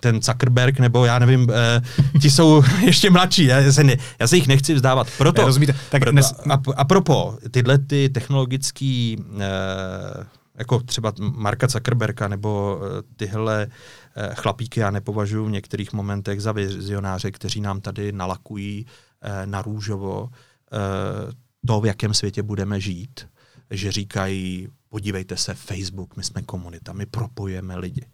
ten Zuckerberg, nebo já nevím, eh, ti jsou [laughs] ještě mladší, já se, ne, já se jich nechci vzdávat. Proto, ne, rozumíte, tak proto dnes... a, a propo, tyhle ty technologický eh, jako třeba Marka Zuckerberga nebo eh, tyhle chlapíky já nepovažuji v některých momentech za vizionáře, kteří nám tady nalakují na růžovo to, v jakém světě budeme žít, že říkají, podívejte se, Facebook, my jsme komunita, my propojujeme lidi.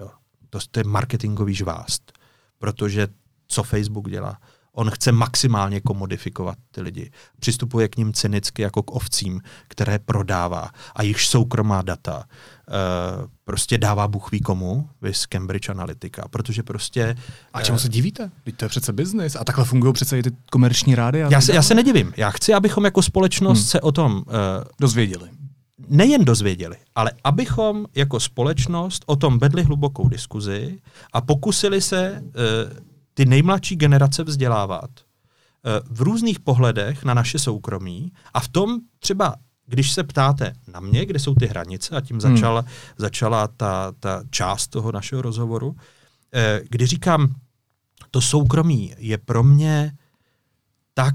Jo. To, to je marketingový žvást, protože co Facebook dělá? On chce maximálně komodifikovat ty lidi. Přistupuje k ním cynicky jako k ovcím, které prodává a již soukromá data uh, prostě dává Bůh ví komu, vys Cambridge Analytica, protože prostě... A čemu uh, se divíte? Teď to je přece biznis a takhle fungují přece i ty komerční rády. Já se, já se nedivím. Já chci, abychom jako společnost hmm. se o tom... Uh, dozvěděli. Nejen dozvěděli, ale abychom jako společnost o tom vedli hlubokou diskuzi a pokusili se uh, ty nejmladší generace vzdělávat eh, v různých pohledech na naše soukromí a v tom třeba když se ptáte na mě, kde jsou ty hranice, a tím začala, hmm. začala ta, ta část toho našeho rozhovoru, eh, kdy říkám, to soukromí je pro mě tak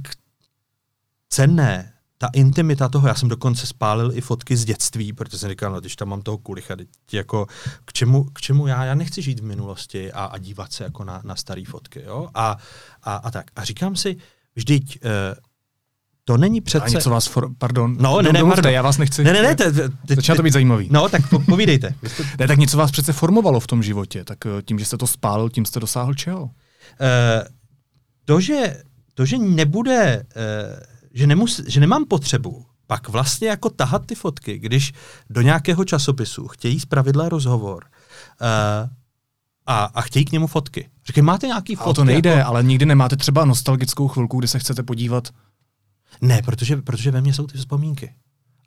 cenné, ta intimita toho, já jsem dokonce spálil i fotky z dětství, protože jsem říkal, no když tam mám toho kulicha, jako, k čemu, k čemu já, já nechci žít v minulosti a, a dívat se jako na, na staré fotky, jo, a, a, a tak. A říkám si, vždyť uh, to není přece... A něco vás, for... pardon, no, ne, ne, domluvte, já vás nechci... Ne, ne, ne, te, te, te, Začíná to být zajímavý. No, tak po, povídejte. [laughs] ne, tak něco vás přece formovalo v tom životě, tak eh, tím, že jste to spálil, tím jste dosáhl čeho? Uh, to, že, to, že nebude uh, že, nemus, že nemám potřebu pak vlastně jako tahat ty fotky, když do nějakého časopisu chtějí zpravidla rozhovor uh, a, a chtějí k němu fotky. Říkají, máte nějaký fotky? A to nejde, jako... ale nikdy nemáte třeba nostalgickou chvilku, kdy se chcete podívat. Ne, protože, protože ve mně jsou ty vzpomínky.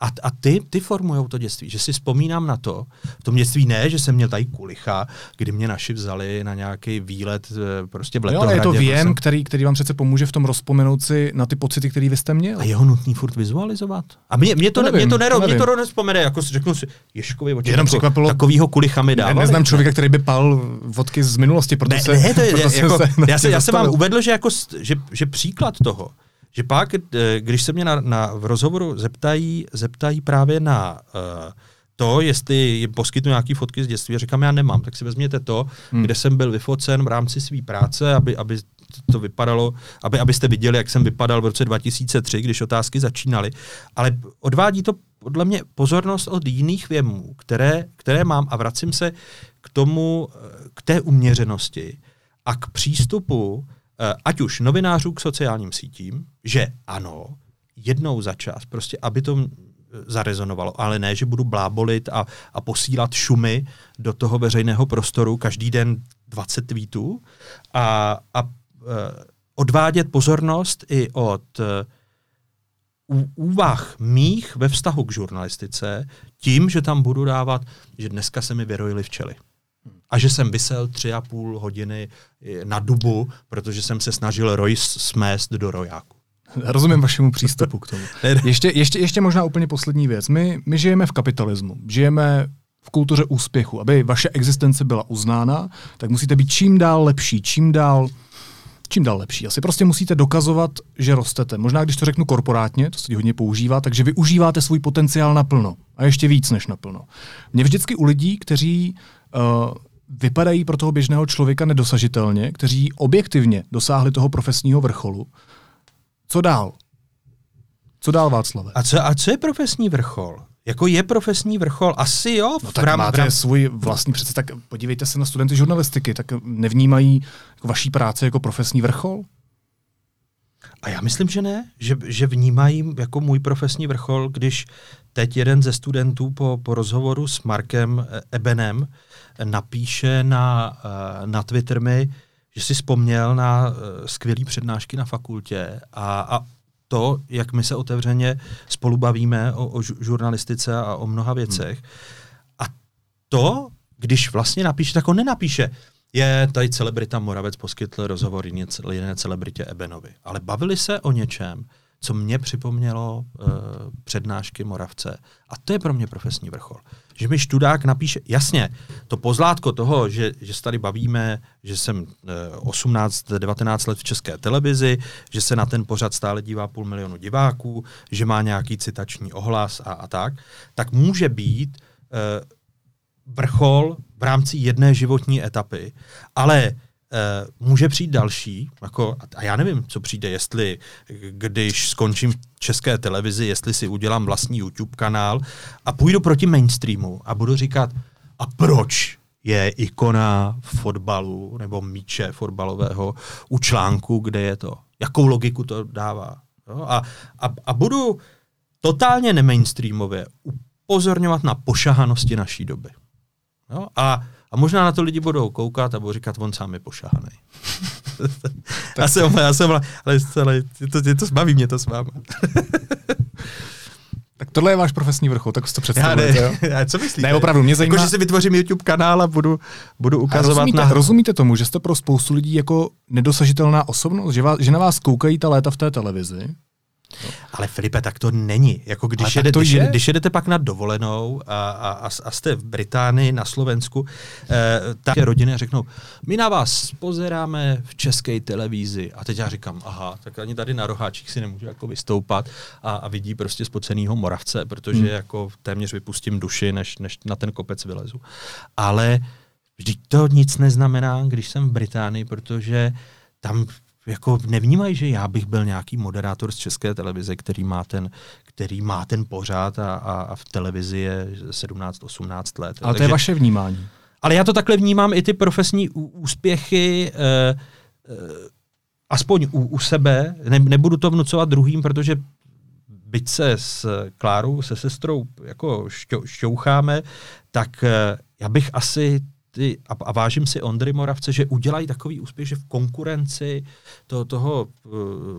A, a ty, ty formují to dětství, že si vzpomínám na to, v tom dětství ne, že jsem měl tady kulicha, kdy mě naši vzali na nějaký výlet eh, prostě v letohradě. Jo, ale je to věm, jsem... který, který vám přece pomůže v tom rozpomenout si na ty pocity, které vy jste měl. A jeho nutný furt vizualizovat. A mě, mě to, to nevím, mě to, nero, mě to nespomene, jako řeknu si, Ješkovi oči, Jenom jako, takovýho kulicha mi dávali. Neznám člověka, který by pal vodky z minulosti, protože ne, se, ne, to je, [laughs] jako, se já, se, já jsem [laughs] vám uvedl, že, jako, že, že příklad toho, že pak, eh, když se mě na, na, v rozhovoru zeptají, zeptají právě na uh, to, jestli jim poskytnu nějaké fotky z dětství, a říkám, já nemám, tak si vezměte to, hmm. kde jsem byl vyfocen v rámci své práce, aby, aby to vypadalo, aby, abyste viděli, jak jsem vypadal v roce 2003, když otázky začínaly. Ale odvádí to podle mě pozornost od jiných věmů, které, které mám a vracím se k tomu, eh, k té uměřenosti a k přístupu ať už novinářů k sociálním sítím, že ano, jednou za čas, prostě aby to eh, zarezonovalo, ale ne, že budu blábolit a, a posílat šumy do toho veřejného prostoru každý den 20 tweetů a, a uh, odvádět pozornost i od uh, úvah mých ve vztahu k žurnalistice tím, že tam budu dávat, že dneska se mi vyrojily včely a že jsem vysel tři a půl hodiny na dubu, protože jsem se snažil roj smést do rojáku. Rozumím vašemu přístupu k tomu. [laughs] Ještě, ještě, ještě možná úplně poslední věc. My, my žijeme v kapitalismu, žijeme v kultuře úspěchu. Aby vaše existence byla uznána, tak musíte být čím dál lepší, čím dál čím dál lepší. Asi prostě musíte dokazovat, že rostete. Možná, když to řeknu korporátně, to se hodně používá, takže využíváte svůj potenciál naplno. A ještě víc než naplno. Mě vždycky u lidí, kteří uh, vypadají pro toho běžného člověka nedosažitelně, kteří objektivně dosáhli toho profesního vrcholu. Co dál? Co dál, Václav? A co, a co je profesní vrchol? Jako je profesní vrchol? Asi jo. No tak rám, máte rám... svůj vlastní přece, tak podívejte se na studenty žurnalistiky, tak nevnímají jako vaší práci jako profesní vrchol? A já myslím, že ne, že, že vnímají jako můj profesní vrchol, když teď jeden ze studentů po, po rozhovoru s Markem eh, Ebenem napíše na, eh, na Twitter mi, že si vzpomněl na eh, skvělé přednášky na fakultě a, a to, jak my se otevřeně spolu bavíme o, o žurnalistice a o mnoha věcech. Hmm. A to, když vlastně napíše, tak on nenapíše, je tady celebrita Moravec poskytl rozhovor jiné, jiné celebritě Ebenovi. Ale bavili se o něčem, co mě připomnělo uh, přednášky Moravce. A to je pro mě profesní vrchol. Že mi študák napíše, jasně, to pozlátko toho, že, že se tady bavíme, že jsem uh, eh, 18-19 let v české televizi, že se na ten pořad stále dívá půl milionu diváků, že má nějaký citační ohlas a, a tak, tak může být uh, vrchol v rámci jedné životní etapy, ale může přijít další, jako, a já nevím, co přijde, jestli když skončím v české televizi, jestli si udělám vlastní YouTube kanál a půjdu proti mainstreamu a budu říkat, a proč je ikona fotbalu nebo míče fotbalového u článku, kde je to? Jakou logiku to dává? Jo? A, a, a budu totálně nemainstreamově upozorňovat na pošahanosti naší doby. Jo? A, a možná na to lidi budou koukat a budou říkat, on sám je pošahaný. [laughs] já jsem, já jsem, ale, ale to, to, to baví mě to s váma. [laughs] Tak tohle je váš profesní vrchol, tak si to představujete, já ne, [laughs] já, co myslíte? Ne, opravdu, mě zajímá... Jako, že si vytvořím YouTube kanál a budu, budu ukazovat rozumíte, na... Rozumíte tomu, že jste pro spoustu lidí jako nedosažitelná osobnost, že, vás, že na vás koukají ta léta v té televizi, ale Filipe, tak to není. Jako když, jede, když, je? když jedete pak na dovolenou a, a, a jste v Británii, na Slovensku, eh, tak rodiny řeknou, my na vás pozeráme v české televizi. A teď já říkám, aha, tak ani tady na roháčích si nemůžu jako vystoupat a, a vidí prostě spocenýho moravce, protože hmm. jako téměř vypustím duši, než, než na ten kopec vylezu. Ale vždyť to nic neznamená, když jsem v Británii, protože tam jako nevnímají, že já bych byl nějaký moderátor z české televize, který má ten, který má ten pořád a, a, a v televizi je 17-18 let. Ale Takže, to je vaše vnímání. Ale já to takhle vnímám i ty profesní úspěchy, eh, eh, aspoň u, u sebe, ne, nebudu to vnucovat druhým, protože byť se s Klárou, se sestrou jako šťoucháme, tak eh, já bych asi ty, a, a vážím si Ondry Moravce, že udělají takový úspěch, že v konkurenci to, toho uh,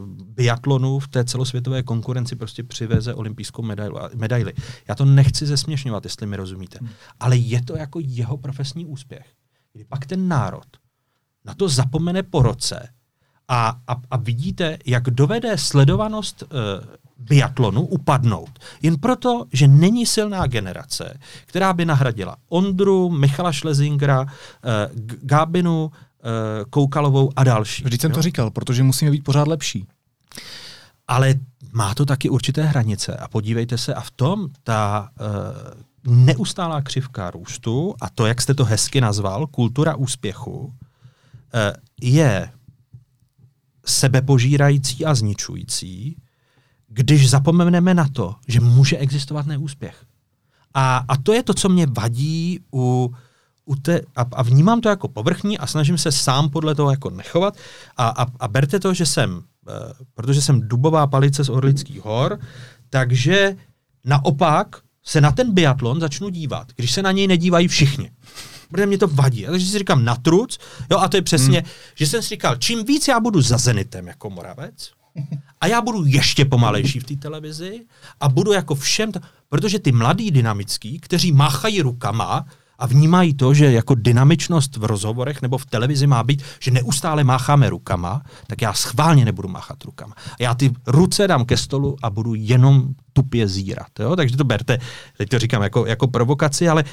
biatlonu, v té celosvětové konkurenci prostě přiveze olympijskou medailu, medaili. Já to nechci zesměšňovat, jestli mi rozumíte, hmm. ale je to jako jeho profesní úspěch. Kdy pak ten národ na to zapomene po roce a, a, a vidíte, jak dovede sledovanost uh, biatlonu upadnout. Jen proto, že není silná generace, která by nahradila Ondru, Michala Šlezingera, uh, Gábinu, uh, Koukalovou a další. Vždyť jsem jo? to říkal, protože musíme být pořád lepší. Ale má to taky určité hranice a podívejte se, a v tom ta uh, neustálá křivka růstu a to, jak jste to hezky nazval, kultura úspěchu, uh, je sebepožírající a zničující, když zapomeneme na to, že může existovat neúspěch. A, a to je to, co mě vadí u, u te, a, a vnímám to jako povrchní a snažím se sám podle toho jako nechovat. A, a, a berte to, že jsem, uh, protože jsem dubová palice z Orlických hor, takže naopak se na ten biatlon začnu dívat, když se na něj nedívají všichni. Protože mě to vadí. Takže si říkám na truc, jo, a to je přesně, hmm. že jsem si říkal, čím víc já budu za Zenitem jako Moravec, a já budu ještě pomalejší v té televizi a budu jako všem, to, protože ty mladí dynamický, kteří máchají rukama a vnímají to, že jako dynamičnost v rozhovorech nebo v televizi má být, že neustále mácháme rukama, tak já schválně nebudu máchat rukama. Já ty ruce dám ke stolu a budu jenom tupě zírat. Jo? Takže to berte, teď to říkám jako, jako provokaci, ale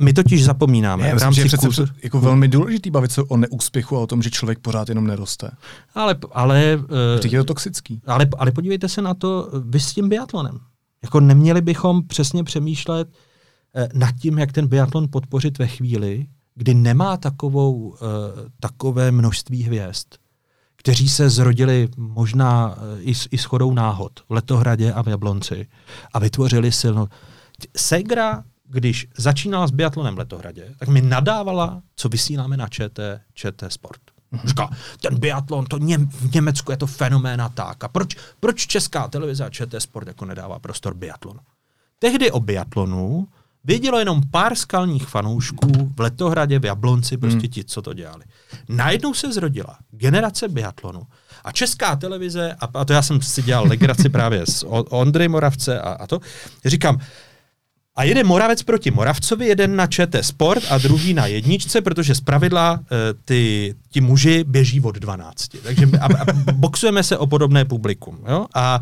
my totiž zapomínáme. Já v rámci myslím, že je přece jako velmi důležitý bavit se o neúspěchu a o tom, že člověk pořád jenom neroste. Ale, ale, uh, je to toxický. Ale, ale podívejte se na to vy s tím biatlonem. Jako neměli bychom přesně přemýšlet uh, nad tím, jak ten biatlon podpořit ve chvíli, kdy nemá takovou, uh, takové množství hvězd, kteří se zrodili možná i s, i s chodou náhod v Letohradě a v Jablonci a vytvořili silnou. Segra když začínala s biatlonem v Letohradě, tak mi nadávala, co vysíláme na ČT, ČT Sport. Mm-hmm. Říká, ten biatlon, to ně, v Německu je to fenomén a tak. A proč, proč česká televize a ČT Sport jako nedává prostor biatlonu? Tehdy o biatlonu Vědělo jenom pár skalních fanoušků v Letohradě, v Jablonci, prostě hmm. ti, co to dělali. Najednou se zrodila generace biatlonu a česká televize, a, a to já jsem si dělal legraci [laughs] právě z Ondry Moravce a, a to, říkám, a jede Moravec proti Moravcovi, jeden na ČT Sport a druhý na jedničce, protože z pravidla e, ty, ti muži běží od 12. Takže a, a boxujeme se o podobné publikum. Jo? A,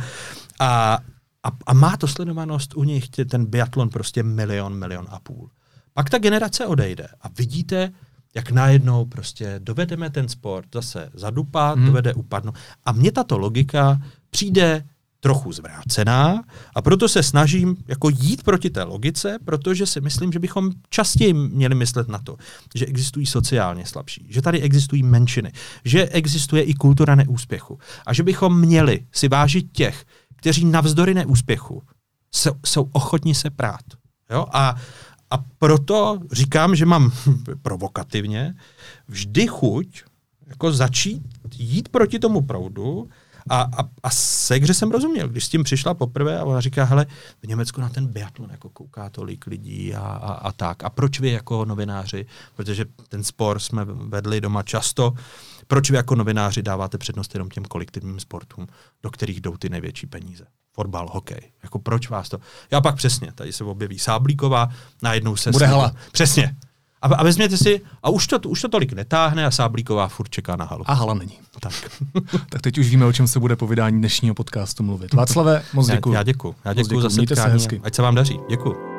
a, a, a má to sledovanost u nich ten biatlon prostě milion, milion a půl. Pak ta generace odejde a vidíte, jak najednou prostě dovedeme ten sport zase zadupat, hmm. dovede upadnout. A mně tato logika přijde trochu zvrácená a proto se snažím jako jít proti té logice, protože si myslím, že bychom častěji měli myslet na to, že existují sociálně slabší, že tady existují menšiny, že existuje i kultura neúspěchu a že bychom měli si vážit těch, kteří navzdory neúspěchu jsou, jsou ochotní se prát. Jo? A, a proto říkám, že mám [laughs] provokativně vždy chuť jako začít jít proti tomu proudu a, a, a sekře jsem rozuměl, když s tím přišla poprvé a ona říká, hele, v Německu na ten biatlon jako kouká tolik lidí a, a, a tak. A proč vy jako novináři, protože ten spor jsme vedli doma často, proč vy jako novináři dáváte přednost jenom těm kolektivním sportům, do kterých jdou ty největší peníze? Fotbal, hokej. Jako proč vás to? Já pak přesně, tady se objeví Sáblíková, najednou se... Bude hala. Přesně. A, a vezměte si, a už to, už to tolik netáhne a Sáblíková furt čeká na halu. A hala není. Tak. [laughs] tak teď už víme, o čem se bude po vydání dnešního podcastu mluvit. Václave, moc děkuji. Já, já děkuji. Já děkuji za setkání. Se hezky. Ať se vám daří. Děkuji.